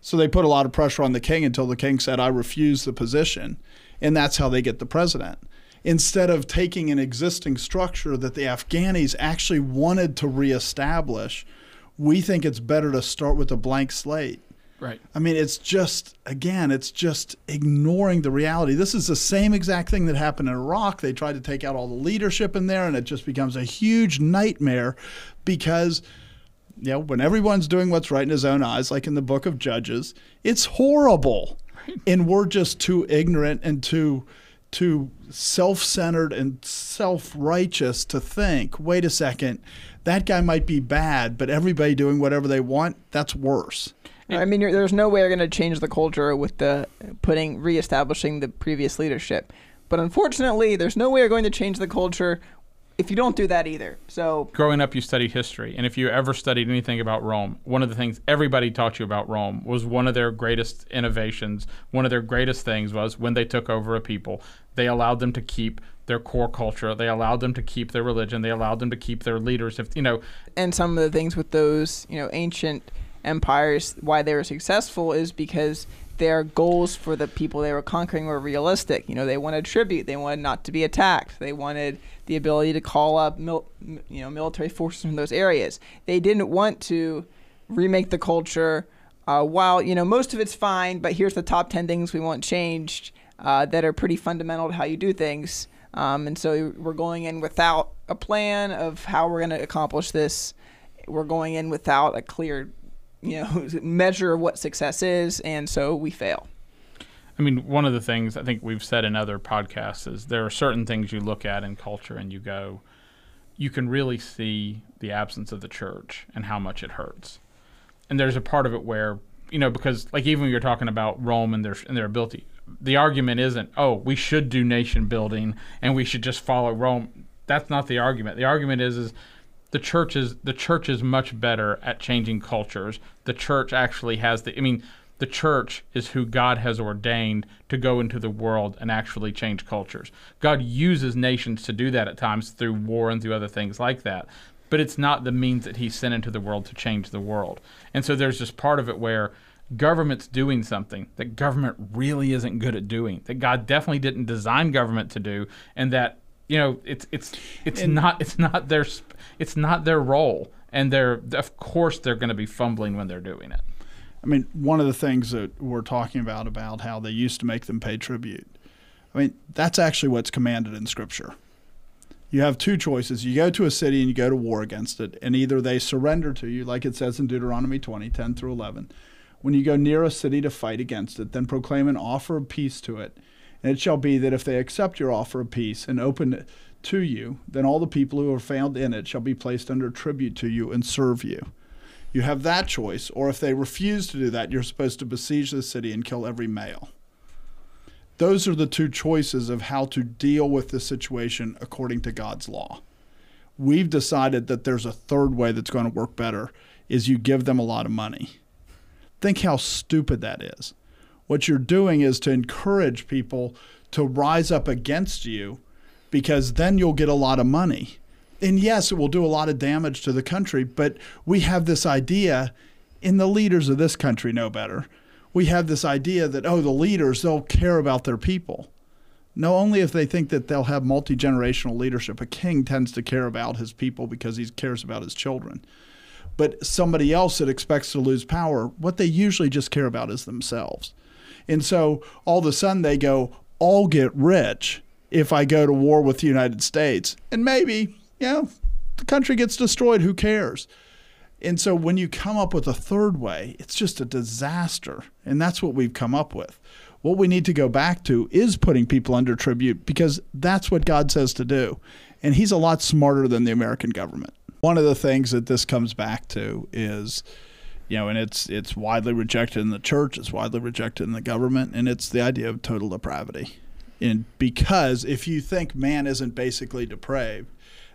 So they put a lot of pressure on the king until the king said, "I refuse the position," and that's how they get the president instead of taking an existing structure that the Afghanis actually wanted to reestablish, we think it's better to start with a blank slate. Right. I mean, it's just, again, it's just ignoring the reality. This is the same exact thing that happened in Iraq. They tried to take out all the leadership in there, and it just becomes a huge nightmare because, you know, when everyone's doing what's right in his own eyes, like in the book of Judges, it's horrible. Right. And we're just too ignorant and too too self-centered and self-righteous to think, wait a second, that guy might be bad, but everybody doing whatever they want, that's worse. I mean, there's no way you're going to change the culture with the putting reestablishing the previous leadership. But unfortunately, there's no way you're going to change the culture if you don't do that either. So growing up, you studied history, and if you ever studied anything about Rome, one of the things everybody taught you about Rome was one of their greatest innovations. One of their greatest things was when they took over a people, they allowed them to keep their core culture. They allowed them to keep their religion. They allowed them to keep their leaders. If you know, and some of the things with those, you know, ancient empires, why they were successful is because their goals for the people they were conquering were realistic. You know, they wanted tribute. They wanted not to be attacked. They wanted the ability to call up, mil- you know, military forces from those areas. They didn't want to remake the culture. Uh, while you know most of it's fine, but here's the top ten things we want changed uh, that are pretty fundamental to how you do things. Um, and so we're going in without a plan of how we're going to accomplish this. We're going in without a clear you know [laughs] measure of what success is, and so we fail. I mean, one of the things I think we've said in other podcasts is there are certain things you look at in culture and you go, you can really see the absence of the church and how much it hurts. And there's a part of it where, you know, because like even when you're talking about Rome and their and their ability, the argument isn't, oh, we should do nation building and we should just follow Rome. That's not the argument. The argument is is the church is the church is much better at changing cultures. The church actually has the I mean, the church is who God has ordained to go into the world and actually change cultures. God uses nations to do that at times through war and through other things like that. But it's not the means that he sent into the world to change the world. And so there's just part of it where government's doing something that government really isn't good at doing, that God definitely didn't design government to do, and that you know it's it's it's and, not it's not their it's not their role. And they're of course they're going to be fumbling when they're doing it. I mean one of the things that we're talking about about how they used to make them pay tribute i mean that's actually what's commanded in scripture. You have two choices. You go to a city and you go to war against it and either they surrender to you like it says in deuteronomy 20 10 through 11 when you go near a city to fight against it then proclaim an offer of peace to it and it shall be that if they accept your offer of peace and open it to you, then all the people who are found in it shall be placed under tribute to you and serve you. You have that choice, or if they refuse to do that, you're supposed to besiege the city and kill every male. Those are the two choices of how to deal with the situation according to God's law. We've decided that there's a third way that's going to work better is you give them a lot of money. Think how stupid that is what you're doing is to encourage people to rise up against you because then you'll get a lot of money. And yes, it will do a lot of damage to the country, but we have this idea, and the leaders of this country know better. We have this idea that, oh, the leaders, they'll care about their people. No, only if they think that they'll have multi generational leadership. A king tends to care about his people because he cares about his children. But somebody else that expects to lose power, what they usually just care about is themselves. And so all of a sudden they go, I'll get rich if I go to war with the United States. And maybe, you know, the country gets destroyed. Who cares? And so when you come up with a third way, it's just a disaster. And that's what we've come up with. What we need to go back to is putting people under tribute because that's what God says to do. And He's a lot smarter than the American government. One of the things that this comes back to is, you know, and it's it's widely rejected in the church, it's widely rejected in the government, and it's the idea of total depravity. And because if you think man isn't basically depraved,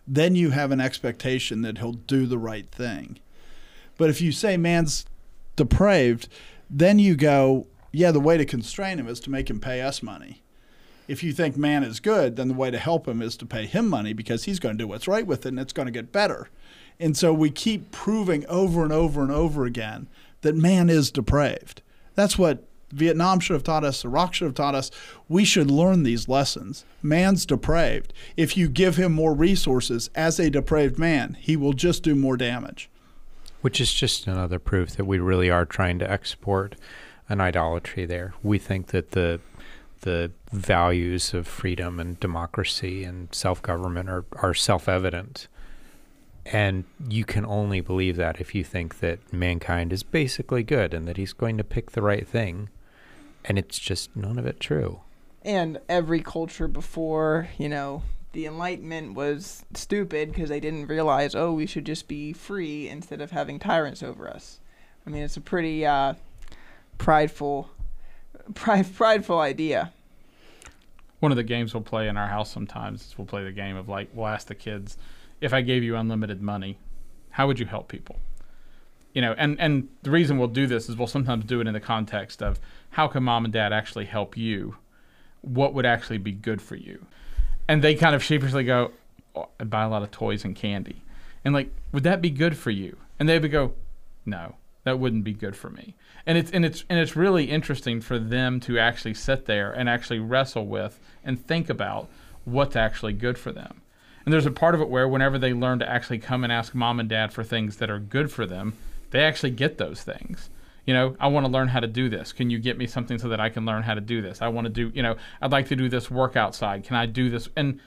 then you have an expectation that he'll do the right thing. But if you say man's depraved, then you go, yeah, the way to constrain him is to make him pay us money. If you think man is good, then the way to help him is to pay him money because he's going to do what's right with it and it's going to get better. And so we keep proving over and over and over again that man is depraved. That's what Vietnam should have taught us, Iraq should have taught us. We should learn these lessons. Man's depraved. If you give him more resources as a depraved man, he will just do more damage. Which is just another proof that we really are trying to export an idolatry there. We think that the the values of freedom and democracy and self government are, are self evident. And you can only believe that if you think that mankind is basically good and that he's going to pick the right thing. And it's just none of it true. And every culture before, you know, the Enlightenment was stupid because they didn't realize, oh, we should just be free instead of having tyrants over us. I mean, it's a pretty uh, prideful, pride, prideful idea. One of the games we'll play in our house sometimes is we'll play the game of like we'll ask the kids, if I gave you unlimited money, how would you help people? You know, and and the reason we'll do this is we'll sometimes do it in the context of how can mom and dad actually help you? What would actually be good for you? And they kind of sheepishly go, oh, I buy a lot of toys and candy. And like, would that be good for you? And they would go, no, that wouldn't be good for me. And it's and it's and it's really interesting for them to actually sit there and actually wrestle with and think about what's actually good for them. And there's a part of it where whenever they learn to actually come and ask mom and dad for things that are good for them, they actually get those things. You know, I want to learn how to do this. Can you get me something so that I can learn how to do this? I want to do, you know, I'd like to do this work outside. Can I do this? And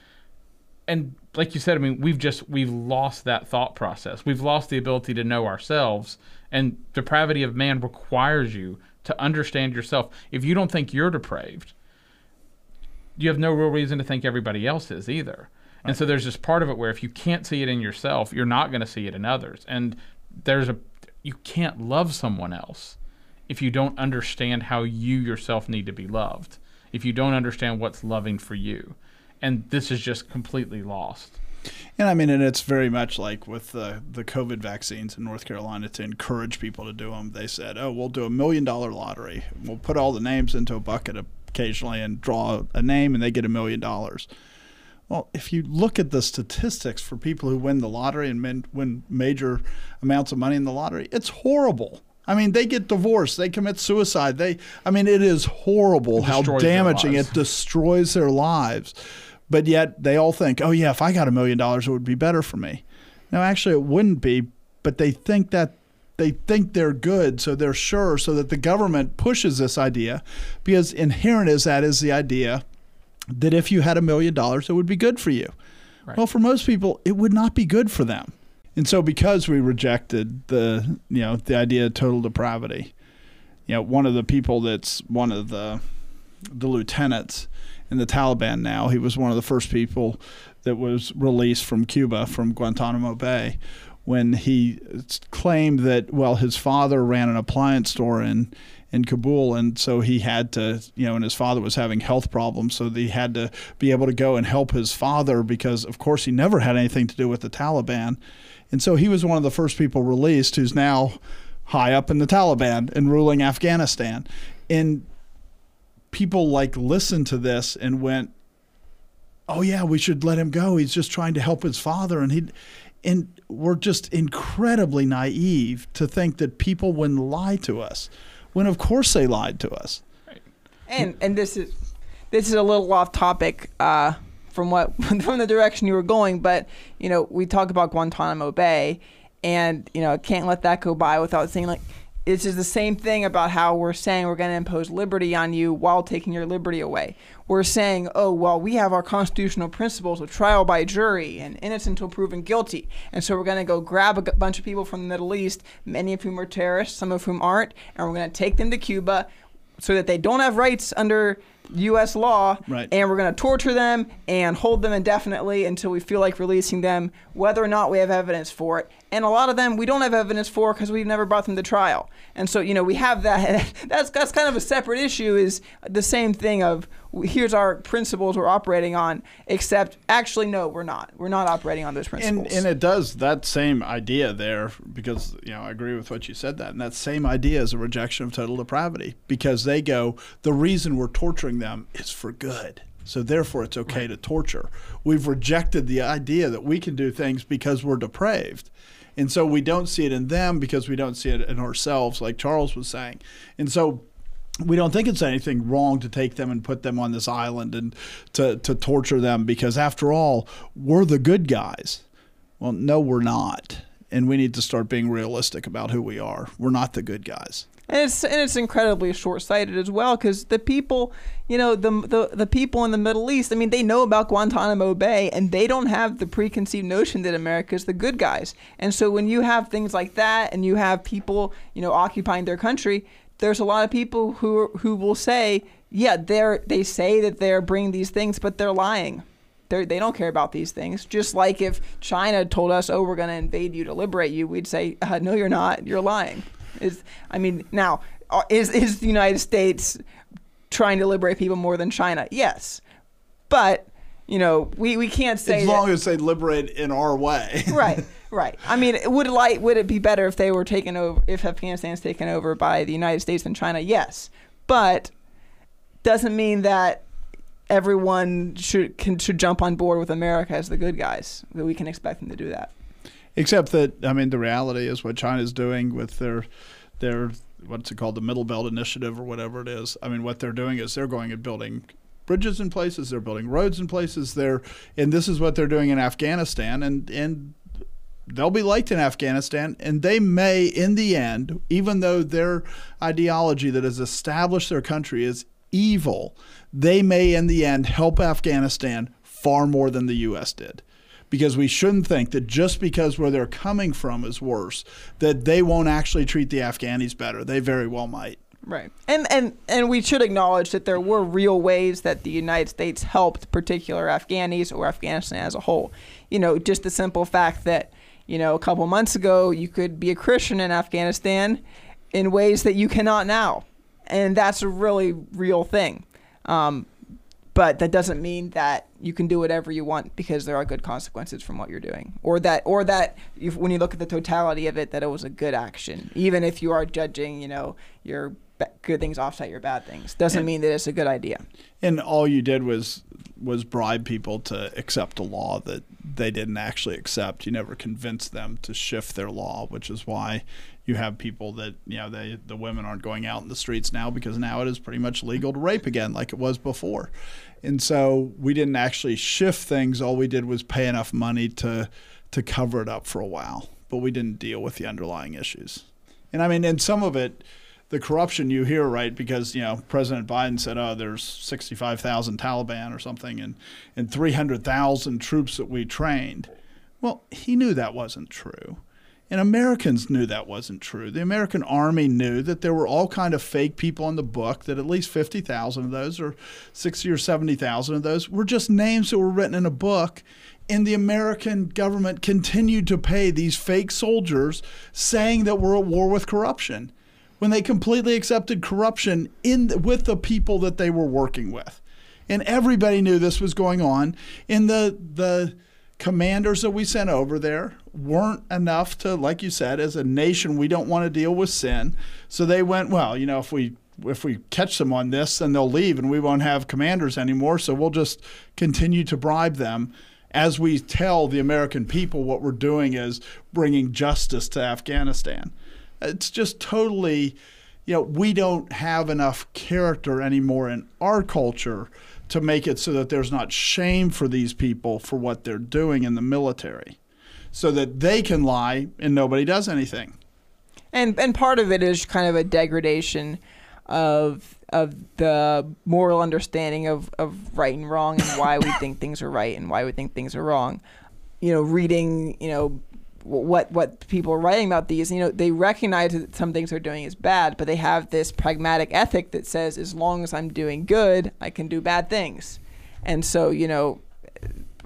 and like you said, I mean, we've just we've lost that thought process. We've lost the ability to know ourselves. And depravity of man requires you to understand yourself. If you don't think you're depraved, you have no real reason to think everybody else is either. Right. And so there's this part of it where if you can't see it in yourself, you're not going to see it in others. And there's a you can't love someone else if you don't understand how you yourself need to be loved. If you don't understand what's loving for you. And this is just completely lost. And I mean, and it's very much like with the the COVID vaccines in North Carolina to encourage people to do them. They said, "Oh, we'll do a million dollar lottery. We'll put all the names into a bucket occasionally and draw a name, and they get a million dollars." Well, if you look at the statistics for people who win the lottery and win major amounts of money in the lottery, it's horrible. I mean, they get divorced, they commit suicide. They, I mean, it is horrible it how damaging it destroys their lives. But yet they all think, oh yeah, if I got a million dollars, it would be better for me. No, actually, it wouldn't be. But they think that they think they're good, so they're sure, so that the government pushes this idea, because inherent is that is the idea that if you had a million dollars, it would be good for you. Right. Well, for most people, it would not be good for them. And so, because we rejected the you know the idea of total depravity, you know, one of the people that's one of the the lieutenants in the Taliban now, he was one of the first people that was released from Cuba from Guantanamo Bay when he claimed that well his father ran an appliance store in in Kabul, and so he had to, you know, and his father was having health problems, so he had to be able to go and help his father because, of course, he never had anything to do with the Taliban, and so he was one of the first people released who's now high up in the Taliban and ruling Afghanistan, and people like listened to this and went, "Oh yeah, we should let him go. He's just trying to help his father," and he and we're just incredibly naive to think that people wouldn't lie to us when of course they lied to us. Right. And and this is this is a little off topic uh, from what [laughs] from the direction you were going, but you know we talk about Guantanamo Bay, and you know can't let that go by without saying like this is the same thing about how we're saying we're going to impose liberty on you while taking your liberty away. We're saying, oh, well, we have our constitutional principles of trial by jury and innocent until proven guilty. And so we're going to go grab a g- bunch of people from the Middle East, many of whom are terrorists, some of whom aren't, and we're going to take them to Cuba so that they don't have rights under U.S. law, Right. and we're going to torture them and hold them indefinitely until we feel like releasing them, whether or not we have evidence for it. And a lot of them we don't have evidence for because we've never brought them to trial. And so, you know, we have that. [laughs] That's that's kind of a separate issue. Is the same thing of here's our principles we're operating on, except actually no, we're not. We're not operating on those principles. And, and it does that same idea there because you know I agree with what you said that and that same idea is a rejection of total depravity because they go the reason we're torturing them is for good so therefore it's okay to torture we've rejected the idea that we can do things because we're depraved and so we don't see it in them because we don't see it in ourselves like Charles was saying and so we don't think it's anything wrong to take them and put them on this island and to, to torture them because after all we're the good guys well no we're not and we need to start being realistic about who we are we're not the good guys and it's and it's incredibly short-sighted as well because the people, you know, the, the the people in the Middle East. I mean, they know about Guantanamo Bay, and they don't have the preconceived notion that America's the good guys. And so when you have things like that, and you have people, you know, occupying their country, there's a lot of people who who will say, yeah, they're they say that they're bringing these things, but they're lying. They're, they don't care about these things. Just like if China told us, "Oh, we're going to invade you to liberate you," we'd say, uh, "No, you're not. You're lying." Is I mean, now uh, is is the United States trying to liberate people more than China? Yes, but you know, we, we can't say as that- long as they liberate in our way right, [laughs] right. I mean, would like would it be better if they were taken over if Afghanistan's taken over by the United States than China? Yes, but doesn't mean that everyone should can should jump on board with America as the good guys. That we can expect them to do that. Except that I mean, the reality is what China's doing with their their what's it called, the Middle Belt Initiative or whatever it is. I mean, what they're doing is they're going and building bridges in places, they're building roads in places. They're and this is what they're doing in Afghanistan, and and they'll be liked in Afghanistan, and they may, in the end, even though their ideology that has established their country is evil, they may, in the end, help Afghanistan far more than the U.S. did. Because we shouldn't think that just because where they're coming from is worse, that they won't actually treat the Afghanis better. They very well might. Right. And and and we should acknowledge that there were real ways that the United States helped particular Afghanis or Afghanistan as a whole. You know, just the simple fact that, you know, a couple months ago you could be a Christian in Afghanistan in ways that you cannot now. And that's a really real thing. Um, but that doesn't mean that you can do whatever you want because there are good consequences from what you're doing or that or that if, when you look at the totality of it that it was a good action even if you are judging you know your good things offset your bad things doesn't mean that it's a good idea And all you did was was bribe people to accept a law that they didn't actually accept. You never convinced them to shift their law, which is why you have people that you know they the women aren't going out in the streets now because now it is pretty much legal to rape again like it was before. And so we didn't actually shift things. All we did was pay enough money to to cover it up for a while, but we didn't deal with the underlying issues. And I mean, and some of it the corruption you hear, right? Because you know President Biden said, "Oh, there's 65,000 Taliban or something, and and 300,000 troops that we trained." Well, he knew that wasn't true, and Americans knew that wasn't true. The American Army knew that there were all kind of fake people in the book. That at least 50,000 of those, or 60 or 70,000 of those, were just names that were written in a book. And the American government continued to pay these fake soldiers, saying that we're at war with corruption when they completely accepted corruption in with the people that they were working with. And everybody knew this was going on. And the the commanders that we sent over there weren't enough to, like you said, as a nation, we don't want to deal with sin. So they went, well, you know, if we if we catch them on this, then they'll leave and we won't have commanders anymore. So we'll just continue to bribe them as we tell the American people what we're doing is bringing justice to Afghanistan. It's just totally, you know, we don't have enough character anymore in our culture to make it so that there's not shame for these people for what they're doing in the military, so that they can lie and nobody does anything. and and part of it is kind of a degradation of of the moral understanding of, of right and wrong and why we [laughs] think things are right and why we think things are wrong. You know, reading, you know, what what people are writing about these, you know, they recognize that some things they're doing is bad, but they have this pragmatic ethic that says as long as I'm doing good, I can do bad things. And so, you know,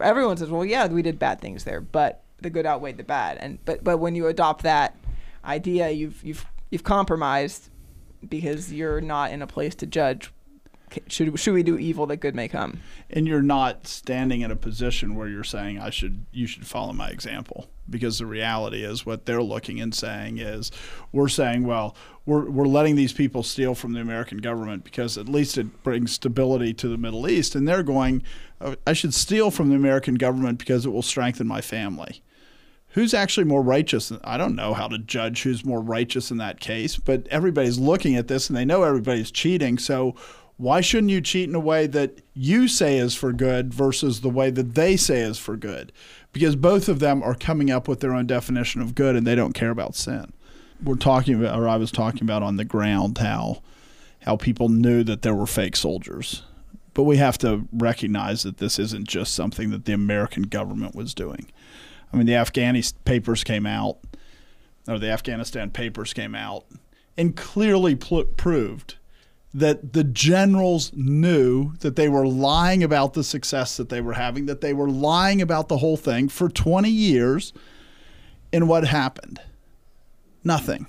everyone says, "Well, yeah, we did bad things there, but the good outweighed the bad." And but but when you adopt that idea, you've you've you've compromised because you're not in a place to judge should should we do evil that good may come and you're not standing in a position where you're saying I should you should follow my example because the reality is what they're looking and saying is we're saying well we're we're letting these people steal from the American government because at least it brings stability to the Middle East and they're going oh, I should steal from the American government because it will strengthen my family who's actually more righteous? I don't know how to judge who's more righteous in that case, but everybody's looking at this and they know everybody's cheating. So why shouldn't you cheat in a way that you say is for good versus the way that they say is for good? Because both of them are coming up with their own definition of good and they don't care about sin. We're talking about, or I was talking about on the ground how how people knew that there were fake soldiers. But we have to recognize that this isn't just something that the American government was doing. I mean, the Afghani papers came out, or the Afghanistan papers came out, and clearly pl- proved that the generals knew that they were lying about the success that they were having, that they were lying about the whole thing for 20 years. And what happened? Nothing.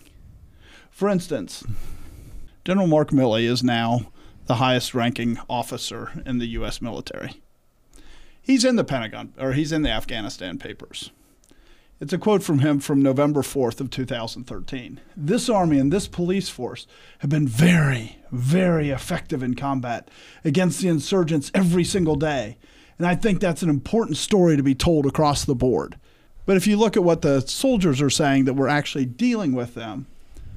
For instance, General Mark Milley is now the highest ranking officer in the U.S. military. He's in the Pentagon, or he's in the Afghanistan papers. It's a quote from him from November 4th of 2013. This army and this police force have been very, very effective in combat against the insurgents every single day. And I think that's an important story to be told across the board. But if you look at what the soldiers are saying that we're actually dealing with them,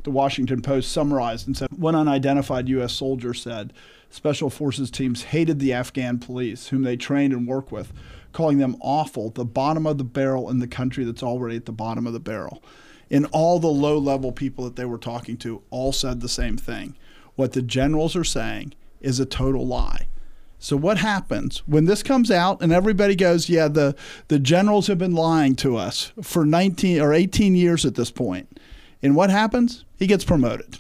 the Washington Post summarized and said one unidentified U.S. soldier said special forces teams hated the Afghan police, whom they trained and worked with, calling them awful, the bottom of the barrel in the country that's already at the bottom of the barrel. And all the low level people that they were talking to all said the same thing. What the generals are saying is a total lie. So what happens when this comes out and everybody goes, yeah, the, the generals have been lying to us for 19 or 18 years at this point. And what happens? He gets promoted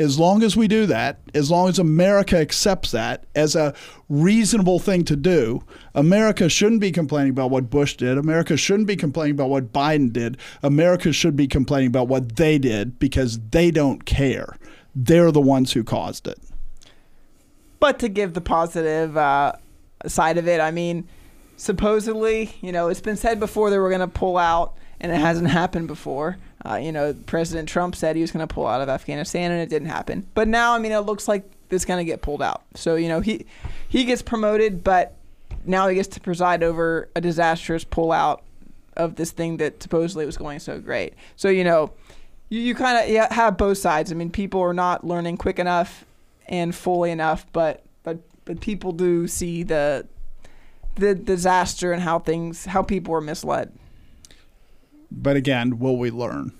as long as we do that, as long as America accepts that as a reasonable thing to do, America shouldn't be complaining about what Bush did. America shouldn't be complaining about what Biden did. America should be complaining about what they did because they don't care. They're the ones who caused it. But to give the positive uh, side of it, I mean, supposedly, you know, it's been said before they were going to pull out, and it hasn't happened before. Uh, you know, President Trump said he was going to pull out of Afghanistan, and it didn't happen. But now, I mean, it looks like it's going to get pulled out. So you know, he he gets promoted, but now he gets to preside over a disastrous pullout of this thing that supposedly was going so great. So you know, you, you kind of have both sides. I mean, people are not learning quick enough and fully enough, but but but people do see the the disaster and how things how people are misled. But again, will we learn?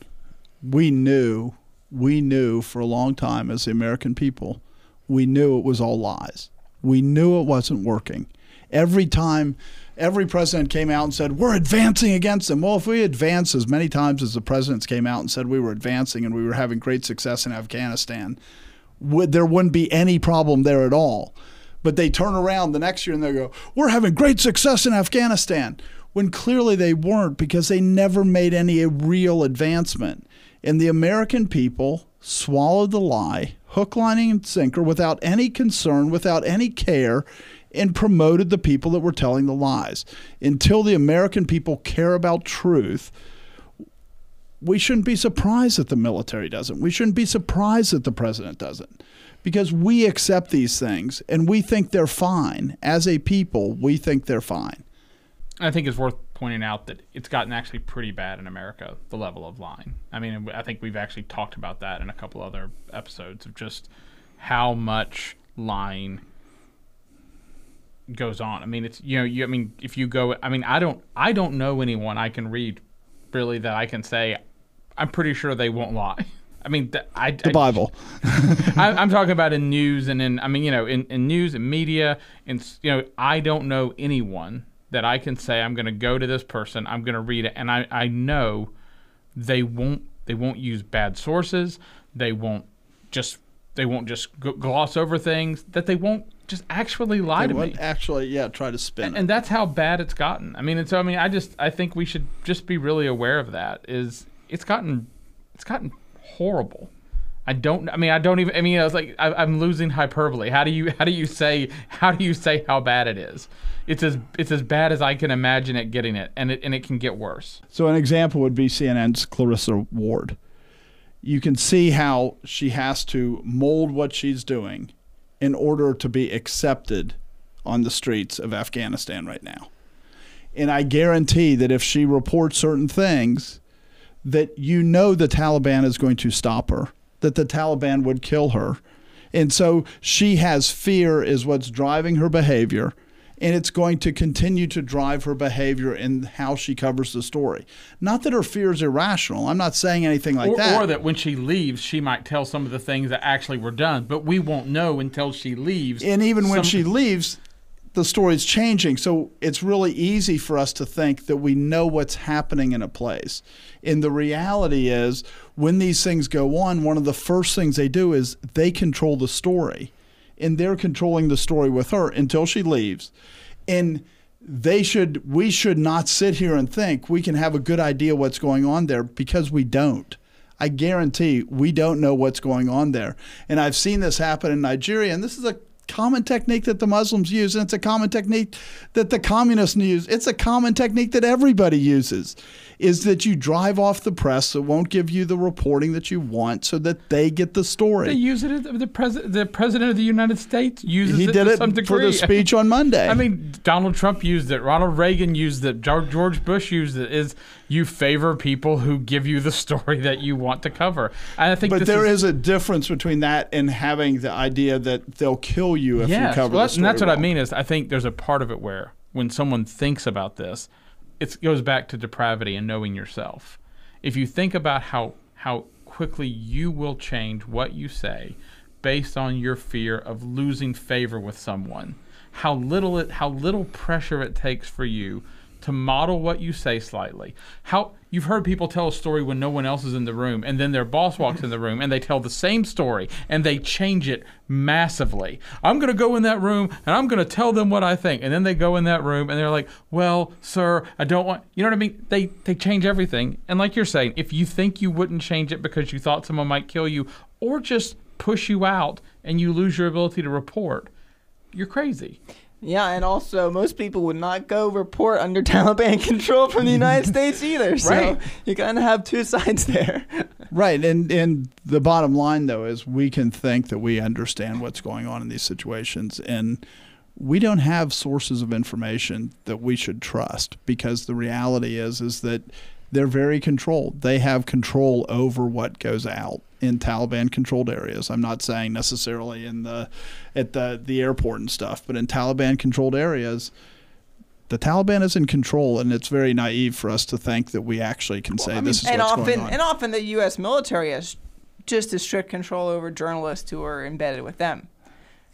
We knew, we knew for a long time as the American people, we knew it was all lies. We knew it wasn't working. Every time, every president came out and said, We're advancing against them. Well, if we advanced as many times as the presidents came out and said we were advancing and we were having great success in Afghanistan, would, there wouldn't be any problem there at all. But they turn around the next year and they go, We're having great success in Afghanistan when clearly they weren't because they never made any real advancement. And the American people swallowed the lie, hook, line, and sinker, without any concern, without any care, and promoted the people that were telling the lies. Until the American people care about truth, we shouldn't be surprised that the military doesn't. We shouldn't be surprised that the president doesn't. Because we accept these things and we think they're fine. As a people, we think they're fine. I think it's worth pointing out that it's gotten actually pretty bad in America, the level of lying. I mean, I think we've actually talked about that in a couple other episodes of just how much lying goes on. I mean, it's you know, you I mean, if you go I mean, I don't I don't know anyone I can read really that I can say I'm pretty sure they won't lie. [laughs] I mean, th- I, The I- Bible. [laughs] I, I'm talking about in news and in, I mean, you know, in, in news and media, and you know, I don't know anyone that I can say I'm going to go to this person, I'm going to read it, and I, I know they won't they won't use bad sources, they won't just they won't just g- gloss over things, that they won't just actually lie They to me. actually, yeah, try to spin And, it. and that's how bad it's gotten. I mean, and so I mean, I just I think we should just be really aware of that. Is it's gotten it's gotten horrible. I don't. I mean, I don't even. I mean, I was like, I, I'm losing hyperbole. How do you how do you say how do you say how bad it is? It's as it's as bad as I can imagine it getting it, and it and it can get worse. So an example would be CNN's Clarissa Ward. You can see how she has to mold what she's doing in order to be accepted on the streets of Afghanistan right now. And I guarantee that if she reports certain things, that you know the Taliban is going to stop her, that the Taliban would kill her. And so she has fear is what's driving her behavior and it's going to continue to drive her behavior and how she covers the story. Not that her fear is irrational. I'm not saying anything like or, that. or that when she leaves, she might tell some of the things that actually were done, but we won't know until she leaves. and even when some- she leaves, the story's changing. So it's really easy for us to think that we know what's happening in a place. And the reality is, when these things go on, one of the first things they do is they control the story. And they're controlling the story with her until she leaves. And they should we should not sit here and think we can have a good idea what's going on there because we don't. I guarantee we don't know what's going on there. And I've seen this happen in Nigeria, and this is a common technique that the Muslims use, and it's a common technique that the communists use. It's a common technique that everybody uses. Is that you drive off the press that won't give you the reporting that you want so that they get the story. they use it. The president, the president of the United States uses He it did it for the [laughs] speech on Monday. I mean, Donald Trump used it. Ronald Reagan used it. George Bush used it. Is you favor people who give you the [laughs] story that you want to cover. And I think But there is, is a difference between that and having the idea that they'll kill you if yes, you cover well, the story and that's what I mean. Is I think there's a part of it where when someone thinks about this, it goes back to depravity and knowing yourself. If you think about how how quickly you will change what you say based on your fear of losing favor with someone, how little it how little pressure it takes for you to model what you say slightly. How you've heard people tell a story when no one else is in the room and then their boss walks in the room and they tell the same story and they change it massively. I'm going to go in that room and I'm going to tell them what I think. And then they go in that room and they're like, "Well, sir, I don't want." You know what I mean? They they change everything. And like you're saying, if you think you wouldn't change it because you thought someone might kill you or just push you out and you lose your ability to report, you're crazy. Yeah, and also most people would not go report under [laughs] Taliban control from the United [laughs] States either. So Right. you kind of have two sides there. [laughs] Right, and and the bottom line though is we can think that we understand what's going on in these situations, and we don't have sources of information that we should trust because the reality is is that they're very controlled. They have control over what goes out in Taliban controlled areas. I'm not saying necessarily in the at the the airport and stuff, but in Taliban controlled areas. The Taliban is in control, and it's very naive for us to think that we actually can say this is and what's often going on. and often the U.S. military has just as strict control over journalists who are embedded with them.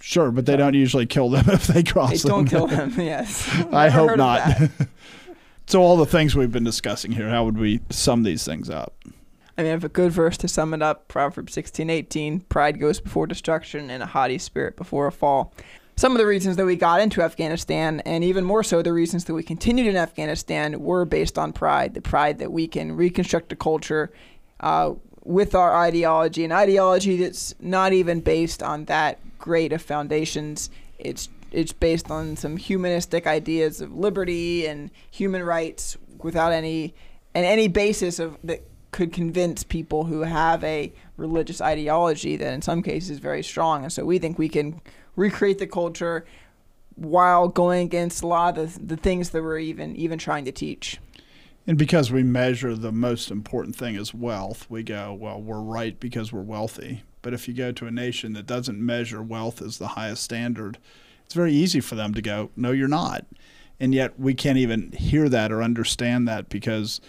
Sure, but they don't usually kill them [laughs] if they cross They them. don't kill them. [laughs] Yes. I hope not. [laughs] so all the things we've been discussing here, how would we sum these things up? I mean, I have a good verse to sum it up. Proverbs sixteen eighteen: Pride goes before destruction, and a haughty spirit before a fall. Some of the reasons that we got into Afghanistan, and even more so, the reasons that we continued in Afghanistan, were based on pride. The pride that we can reconstruct a culture uh, with our ideology, an ideology that's not even based on that great of foundations. It's it's based on some humanistic ideas of liberty and human rights without any and any basis of that could convince people who have a religious ideology that in some cases is very strong. And so we think we can recreate the culture while going against a lot of the, the things that we're even even trying to teach. And because we measure the most important thing as wealth, we go, well, we're right because we're wealthy. But if you go to a nation that doesn't measure wealth as the highest standard, it's very easy for them to go, no, you're not. And yet we can't even hear that or understand that because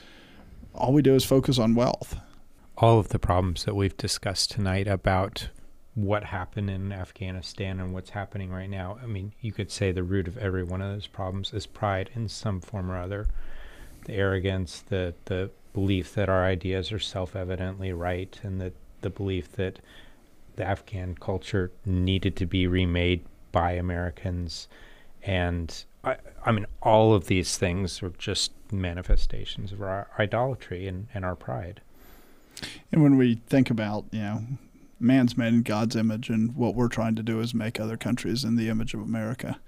all we do is focus on wealth. all of the problems that we've discussed tonight about what happened in Afghanistan and what's happening right now. I mean, you could say the root of every one of those problems is pride in some form or other. The arrogance, the the belief that our ideas are self-evidently right and that the belief that the Afghan culture needed to be remade by Americans and I, I mean all of these things are just manifestations of our idolatry and, and our pride. And when we think about, you know, man's made in God's image, and what we're trying to do is make other countries in the image of America.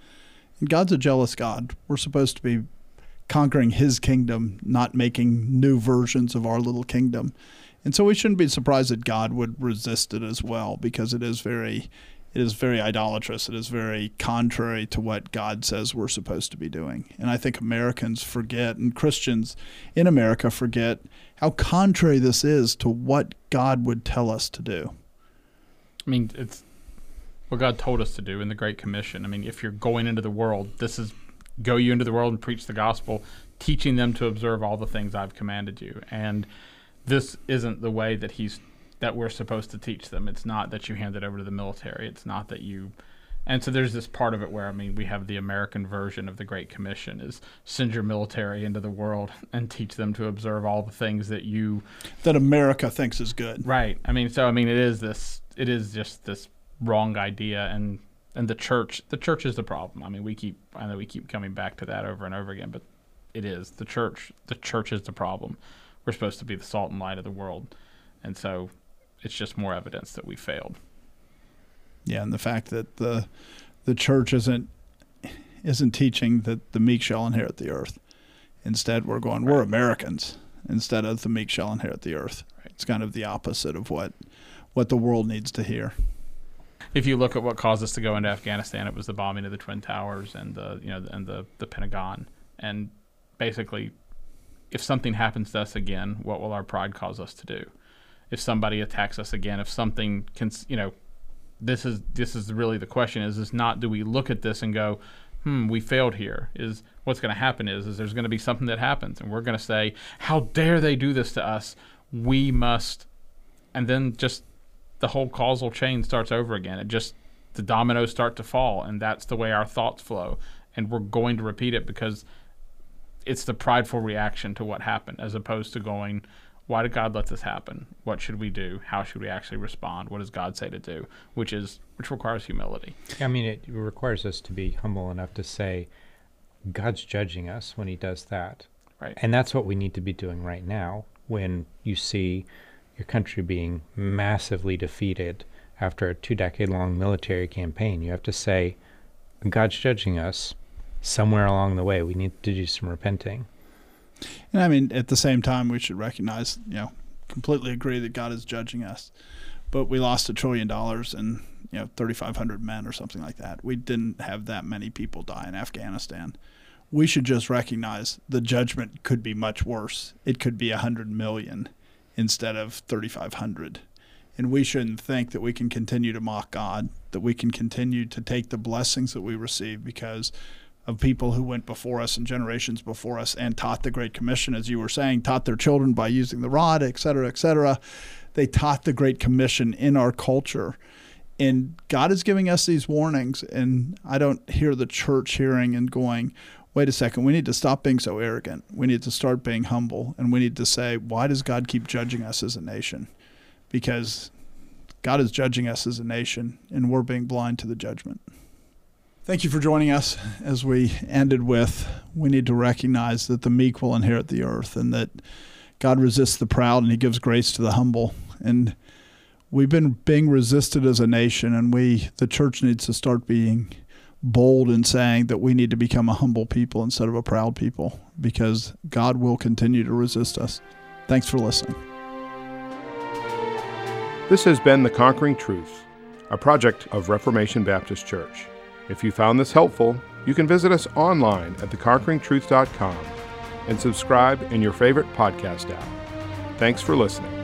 And God's a jealous God. We're supposed to be conquering His kingdom, not making new versions of our little kingdom. And so we shouldn't be surprised that God would resist it as well, because it is very, it is very idolatrous. It is very contrary to what God says we're supposed to be doing. And I think Americans forget, and Christians in America forget how contrary this is to what God would tell us to do. I mean, it's what God told us to do in the Great Commission. I mean, if you're going into the world, this is go you into the world and preach the gospel, teaching them to observe all the things I've commanded you. And this isn't the way that he's that we're supposed to teach them. It's not that you hand it over to the military. It's not that you and so there's this part of it where I mean we have the American version of the Great Commission is send your military into the world [laughs] and teach them to observe all the things that you that America thinks is good. Right. I mean so I mean it is this it is just this wrong idea and and the church the church is the problem. I mean we keep I know we keep coming back to that over and over again, but it is. The church the church is the problem. We're supposed to be the salt and light of the world. And so it's just more evidence that we failed. Yeah, and the fact that the the church isn't isn't teaching that the meek shall inherit the earth. Instead, we're going, we're Americans instead of the meek shall inherit the earth. Right. It's kind of the opposite of what what the world needs to hear. If you look at what caused us to go into Afghanistan, it was the bombing of the twin towers and the you know and the the Pentagon. And basically, if something happens to us again, what will our pride cause us to do? If somebody attacks us again, if something can you know this is this is really the question is is not do we look at this and go hmm we failed here. Is what's going to happen is is there's going to be something that happens and we're going to say how dare they do this to us? We must and then just the whole causal chain starts over again. It just the dominoes start to fall and that's the way our thoughts flow and we're going to repeat it because it's the prideful reaction to what happened as opposed to going why did God let this happen? What should we do? How should we actually respond? What does God say to do? Which is which requires humility. I mean, it requires us to be humble enough to say, God's judging us when He does that, right? And that's what we need to be doing right now. When you see your country being massively defeated after a two-decade-long military campaign, you have to say, God's judging us. Somewhere along the way, we need to do some repenting. And I mean, at the same time, we should recognize, you know, completely agree that God is judging us. But we lost a trillion dollars and, you know, 3,500 men or something like that. We didn't have that many people die in Afghanistan. We should just recognize the judgment could be much worse. It could be 100 million instead of 3,500. And we shouldn't think that we can continue to mock God, that we can continue to take the blessings that we receive because of people who went before us and generations before us and taught the Great Commission, as you were saying, taught their children by using the rod, et cetera, et cetera. They taught the Great Commission in our culture. And God is giving us these warnings, and I don't hear the church hearing and going, wait a second, we need to stop being so arrogant. We need to start being humble, and we need to say, why does God keep judging us as a nation? Because God is judging us as a nation, and we're being blind to the judgment. Thank you for joining us as we ended with we need to recognize that the meek will inherit the earth and that God resists the proud and he gives grace to the humble. And we've been being resisted as a nation and we the church needs to start being bold in saying that we need to become a humble people instead of a proud people because God will continue to resist us. Thanks for listening. This has been The Conquering Truth, a project of Reformation Baptist Church. If you found this helpful, you can visit us online at theconqueringtruth.com and subscribe in your favorite podcast app. Thanks for listening.